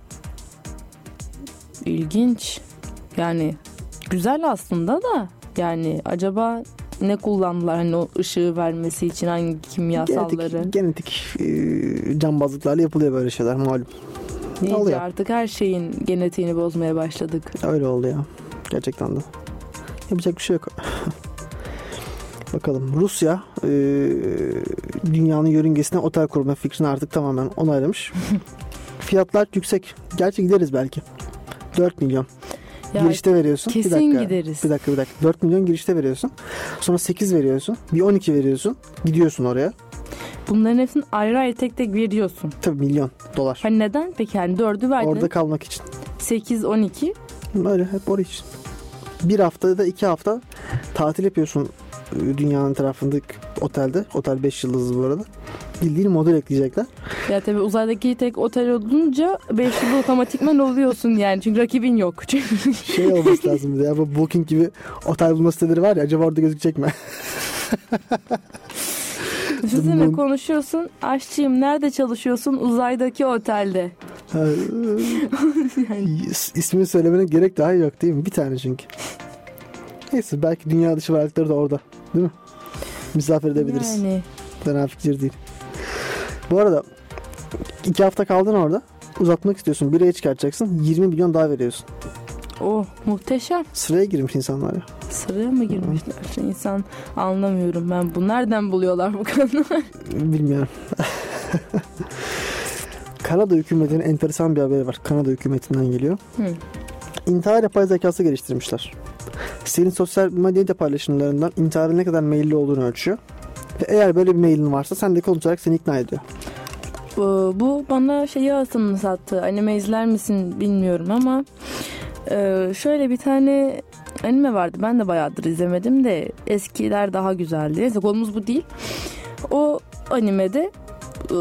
İlginç. Yani güzel aslında da yani acaba ne kullandılar hani o ışığı vermesi için hangi kimyasalları? Genetik, genetik e, cambazlıklarla yapılıyor böyle şeyler malum. Neyse oluyor. artık her şeyin genetiğini bozmaya başladık. Öyle oldu ya. Gerçekten de. Yapacak bir şey yok. Bakalım Rusya e, dünyanın yörüngesine otel kurma fikrini artık tamamen onaylamış. Fiyatlar yüksek. Gerçi gideriz belki. 4 milyon. Ya girişte veriyorsun. kesin bir dakika, gideriz. Bir dakika bir dakika. 4 milyon girişte veriyorsun. Sonra 8 veriyorsun. Bir 12 veriyorsun. Gidiyorsun oraya. Bunların hepsini ayrı ayrı tek tek veriyorsun. Tabii milyon dolar. Hani neden? Peki hani dördü verdin. Orada kalmak için. 8, 12. Böyle hep oraya için. Bir haftada da iki hafta tatil yapıyorsun e, dünyanın tarafındaki otelde. Otel 5 yıldızlı bu arada. Bildiğin model ekleyecekler. Ya tabii uzaydaki tek otel olunca 5 yıl otomatikman oluyorsun yani. Çünkü rakibin yok. Çünkü Şey olması lazım bir de ya bu Booking gibi otel bulma siteleri var ya acaba orada gözükecek mi? Düşünsene konuşuyorsun. Aşçıyım nerede çalışıyorsun? Uzaydaki otelde. İs- İsmini söylemene gerek daha yok değil mi? Bir tane çünkü. Neyse belki dünya dışı varlıkları da orada. Değil mi? Misafir edebiliriz. Yani Fena fikir değil. Bu arada iki hafta kaldın orada. Uzatmak istiyorsun. Biraya çıkartacaksın. 20 milyon daha veriyorsun. oh muhteşem. Sıraya girmiş insanlar ya. Sıraya mı girmişler? İnsan anlamıyorum ben. Bu nereden buluyorlar bu kadını? Bilmiyorum. Kanada hükümetinin enteresan bir haberi var. Kanada hükümetinden geliyor. Hı. İntihar yapay zekası geliştirmişler. Senin sosyal medya paylaşımlarından intihara ne kadar meyilli olduğunu ölçüyor. Ve eğer böyle bir mailin varsa sen de konuşarak seni ikna ediyor. Bu, bu bana şeyi hatırlattı. Anime izler misin bilmiyorum ama e, şöyle bir tane anime vardı. Ben de bayağıdır izlemedim de eskiler daha güzeldi. Neyse konumuz bu değil. O animede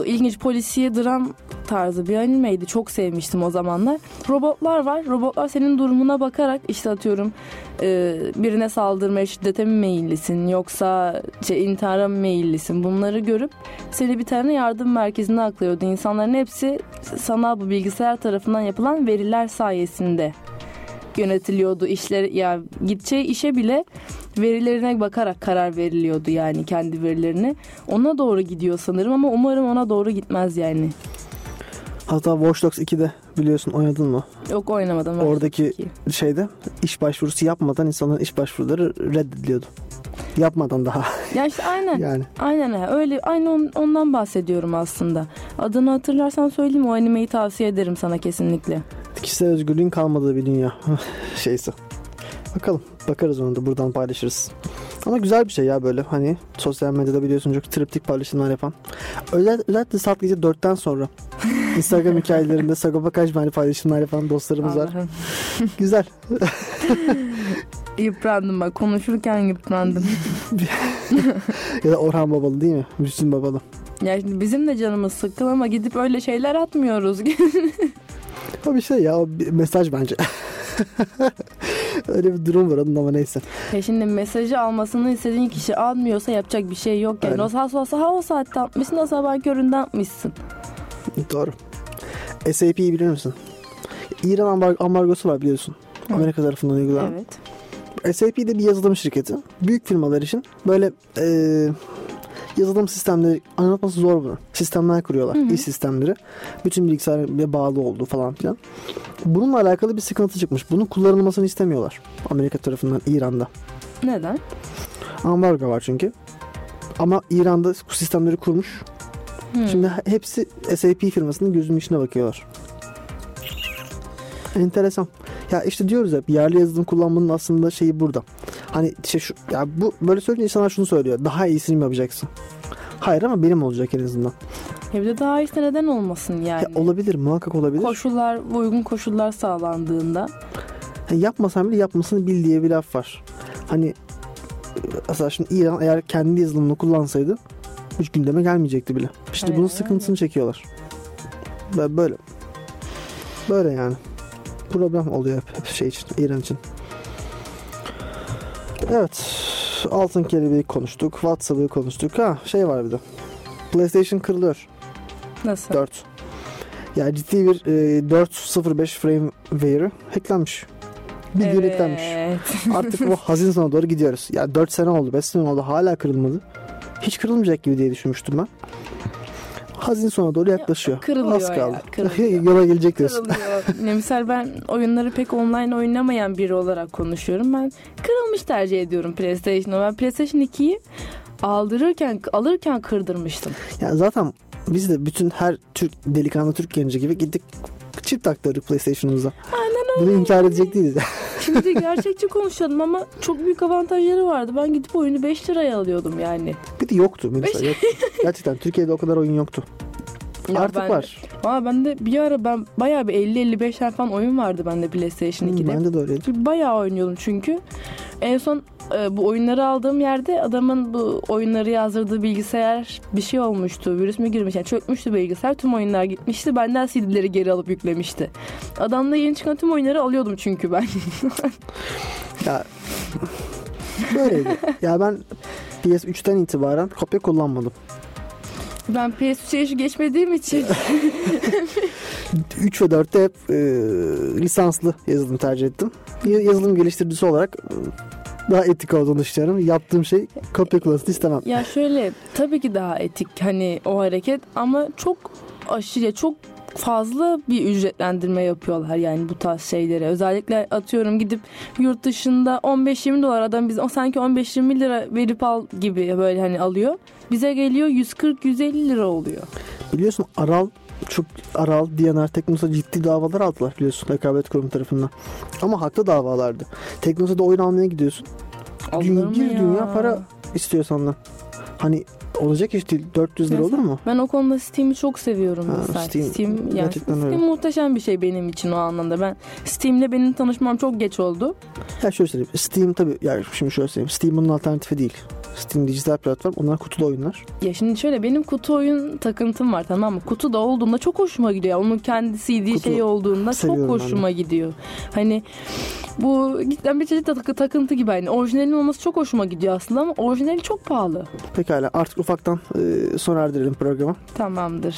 ilginç polisiye dram tarzı bir animeydi. Çok sevmiştim o zamanlar. Robotlar var. Robotlar senin durumuna bakarak işte atıyorum e, birine saldırmaya şiddete mi meyillisin yoksa şey, intihara mı meyillisin bunları görüp seni bir tane yardım merkezine aklıyordu. İnsanların hepsi sanal bu bilgisayar tarafından yapılan veriler sayesinde yönetiliyordu işler ya yani gideceği işe bile verilerine bakarak karar veriliyordu yani kendi verilerine. Ona doğru gidiyor sanırım ama umarım ona doğru gitmez yani. Hatta Watch Dogs 2'de biliyorsun oynadın mı? Yok oynamadım. Oradaki şeyde iş başvurusu yapmadan insanların iş başvuruları reddediliyordu. Yapmadan daha. Ya işte aynen. yani. Aynen öyle. Aynı ondan bahsediyorum aslında. Adını hatırlarsan söyleyeyim o animeyi tavsiye ederim sana kesinlikle. Kişisel özgürlüğün kalmadığı bir dünya şeysi. Bakalım. Bakarız onu da buradan paylaşırız. Ama güzel bir şey ya böyle hani sosyal medyada biliyorsun çok triptik paylaşımlar yapan. Özel, özellikle saat gece 4'ten sonra Instagram hikayelerinde Sagopa Kajmer'i paylaşımlar yapan dostlarımız var. güzel. yıprandım bak konuşurken yıprandım. ya da Orhan Babalı değil mi? Müslüm Babalı. Ya şimdi bizim de canımız sıkkın ama gidip öyle şeyler atmıyoruz. o bir şey ya o bir mesaj bence. Öyle bir durum var onun ama neyse. Ya şimdi mesajı almasını istediğin kişi almıyorsa yapacak bir şey yok. Yani Aynen. o saat olsa ha o saatte atmışsın o sabah köründe atmışsın. Doğru. SAP'yi bilir misin? İran ambar ambargosu var biliyorsun. Hı. Amerika tarafından uygulanan. Evet. SAP de bir yazılım şirketi. Büyük firmalar için böyle e, yazılım sistemleri anlatması zor bunu. Sistemler kuruyorlar. Hı hı. İş sistemleri. Bütün bilgisayara bağlı olduğu falan filan. Bununla alakalı bir sıkıntı çıkmış. Bunun kullanılmasını istemiyorlar. Amerika tarafından İran'da. Neden? Ambargo var çünkü. Ama İran'da bu sistemleri kurmuş. Hmm. Şimdi hepsi SAP firmasının gözünün içine bakıyorlar. Enteresan. Ya işte diyoruz hep yerli yazılım kullanmanın aslında şeyi burada. Hani şey şu ya bu böyle söyleyince insanlar şunu söylüyor. Daha iyisini mi yapacaksın? Hayır ama benim olacak en azından. Evde daha iyisi neden olmasın yani? Ya olabilir muhakkak olabilir. Koşullar uygun koşullar sağlandığında. Yani yapmasan bile yapmasını bil diye bir laf var. Hani mesela şimdi İran eğer kendi yazılımını kullansaydı hiç gündeme gelmeyecekti bile. İşte evet, bunun sıkıntısını evet. çekiyorlar. Böyle. Böyle yani. Problem oluyor hep şey için, İran için. Evet. Altın kelebeği konuştuk. WhatsApp'ı konuştuk. Ha şey var bir de. PlayStation kırılıyor. Nasıl? 4. Yani ciddi bir e, 4.05 frameware'ı hacklenmiş. Bir evet. hacklenmiş. Artık bu hazin sona doğru gidiyoruz. Ya yani 4 sene oldu, 5 sene oldu hala kırılmadı. Hiç kırılmayacak gibi diye düşünmüştüm ben. Hazin sona doğru yaklaşıyor. Kırılıyor Az kaldı. Ya, kırılıyor. Yola gelecek diyorsun. Kırılıyor. Misal ben oyunları pek online oynamayan biri olarak konuşuyorum. Ben kırılmış tercih ediyorum PlayStation'ı. Ben PlayStation 2'yi aldırırken alırken kırdırmıştım. Ya zaten biz de bütün her Türk delikanlı Türk genci gibi gittik çip taktırdık PlayStation'ımıza. Aynen öyle. Bunu inkar edecek değiliz. Şimdi gerçekçi konuşalım ama çok büyük avantajları vardı. Ben gidip oyunu 5 liraya alıyordum yani. Bir de yoktu Melisa. Yok. Gerçekten Türkiye'de o kadar oyun yoktu. Ya Artık ben, var. Valla bende bir ara ben bayağı bir 50-55 tane falan oyun vardı bende PlayStation 2'de. Hmm, bende de öyleydi. Bayağı oynuyordum çünkü. En son e, bu oyunları aldığım yerde adamın bu oyunları yazdırdığı bilgisayar bir şey olmuştu. Virüs mü girmiş? Yani çökmüştü bilgisayar. Tüm oyunlar gitmişti. Benden CD'leri geri alıp yüklemişti. Adamla yeni çıkan tüm oyunları alıyordum çünkü ben. ya böyleydi. ya ben PS3'ten itibaren kopya kullanmadım. Ben PS3'e yaşı geçmediğim için. 3 ve 4'te hep e, lisanslı yazılım tercih ettim. Yazılım geliştiricisi olarak e, daha etik olduğunu düşünüyorum. Yaptığım şey kopya kullanmasını istemem. Ya şöyle tabii ki daha etik hani o hareket ama çok aşırı çok fazla bir ücretlendirme yapıyorlar yani bu tarz şeylere. Özellikle atıyorum gidip yurt dışında 15-20 dolar adam biz o sanki 15-20 lira verip al gibi böyle hani alıyor. Bize geliyor 140-150 lira oluyor. Biliyorsun Aral çok Aral, Diyanar, Teknosa ciddi davalar aldılar biliyorsun rekabet kurumu tarafından. Ama haklı davalardı. Teknosa'da oyun almaya gidiyorsun. Dünya, bir ya? dünya para istiyor senden. Hani olacak iş değil. 400 lira olur mu? Ben o konuda Steam'i çok seviyorum ha, mesela. Steam, Steam, yani Steam öyle. muhteşem bir şey benim için o anlamda. Ben Steam'le benim tanışmam çok geç oldu. Ya şöyle söyleyeyim. Steam tabii yani şimdi şöyle söyleyeyim. Steam bunun alternatifi değil. Steam dijital platform. Onlar kutulu oyunlar. Ya şimdi şöyle benim kutu oyun takıntım var tamam mı? Kutu da olduğunda çok hoşuma gidiyor. Onun kendi CD kutu şey olduğunda çok hoşuma gidiyor. Hani Bu gitten bir çeşit takı, takıntı gibi. Yani orijinalin olması çok hoşuma gidiyor aslında ama orijinali çok pahalı. Pekala artık ufaktan e, sona erdirelim programı. Tamamdır.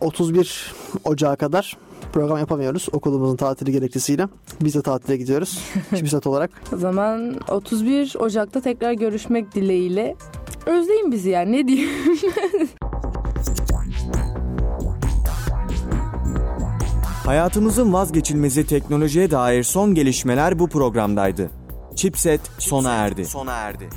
31 Ocağı kadar program yapamıyoruz okulumuzun tatili gerekçesiyle. Biz de tatile gidiyoruz. Çipsat olarak. O zaman 31 Ocak'ta tekrar görüşmek dileğiyle. Özleyin bizi yani ne diyeyim. Hayatımızın vazgeçilmezi teknolojiye dair son gelişmeler bu programdaydı. Chipset sona erdi. Sona erdi.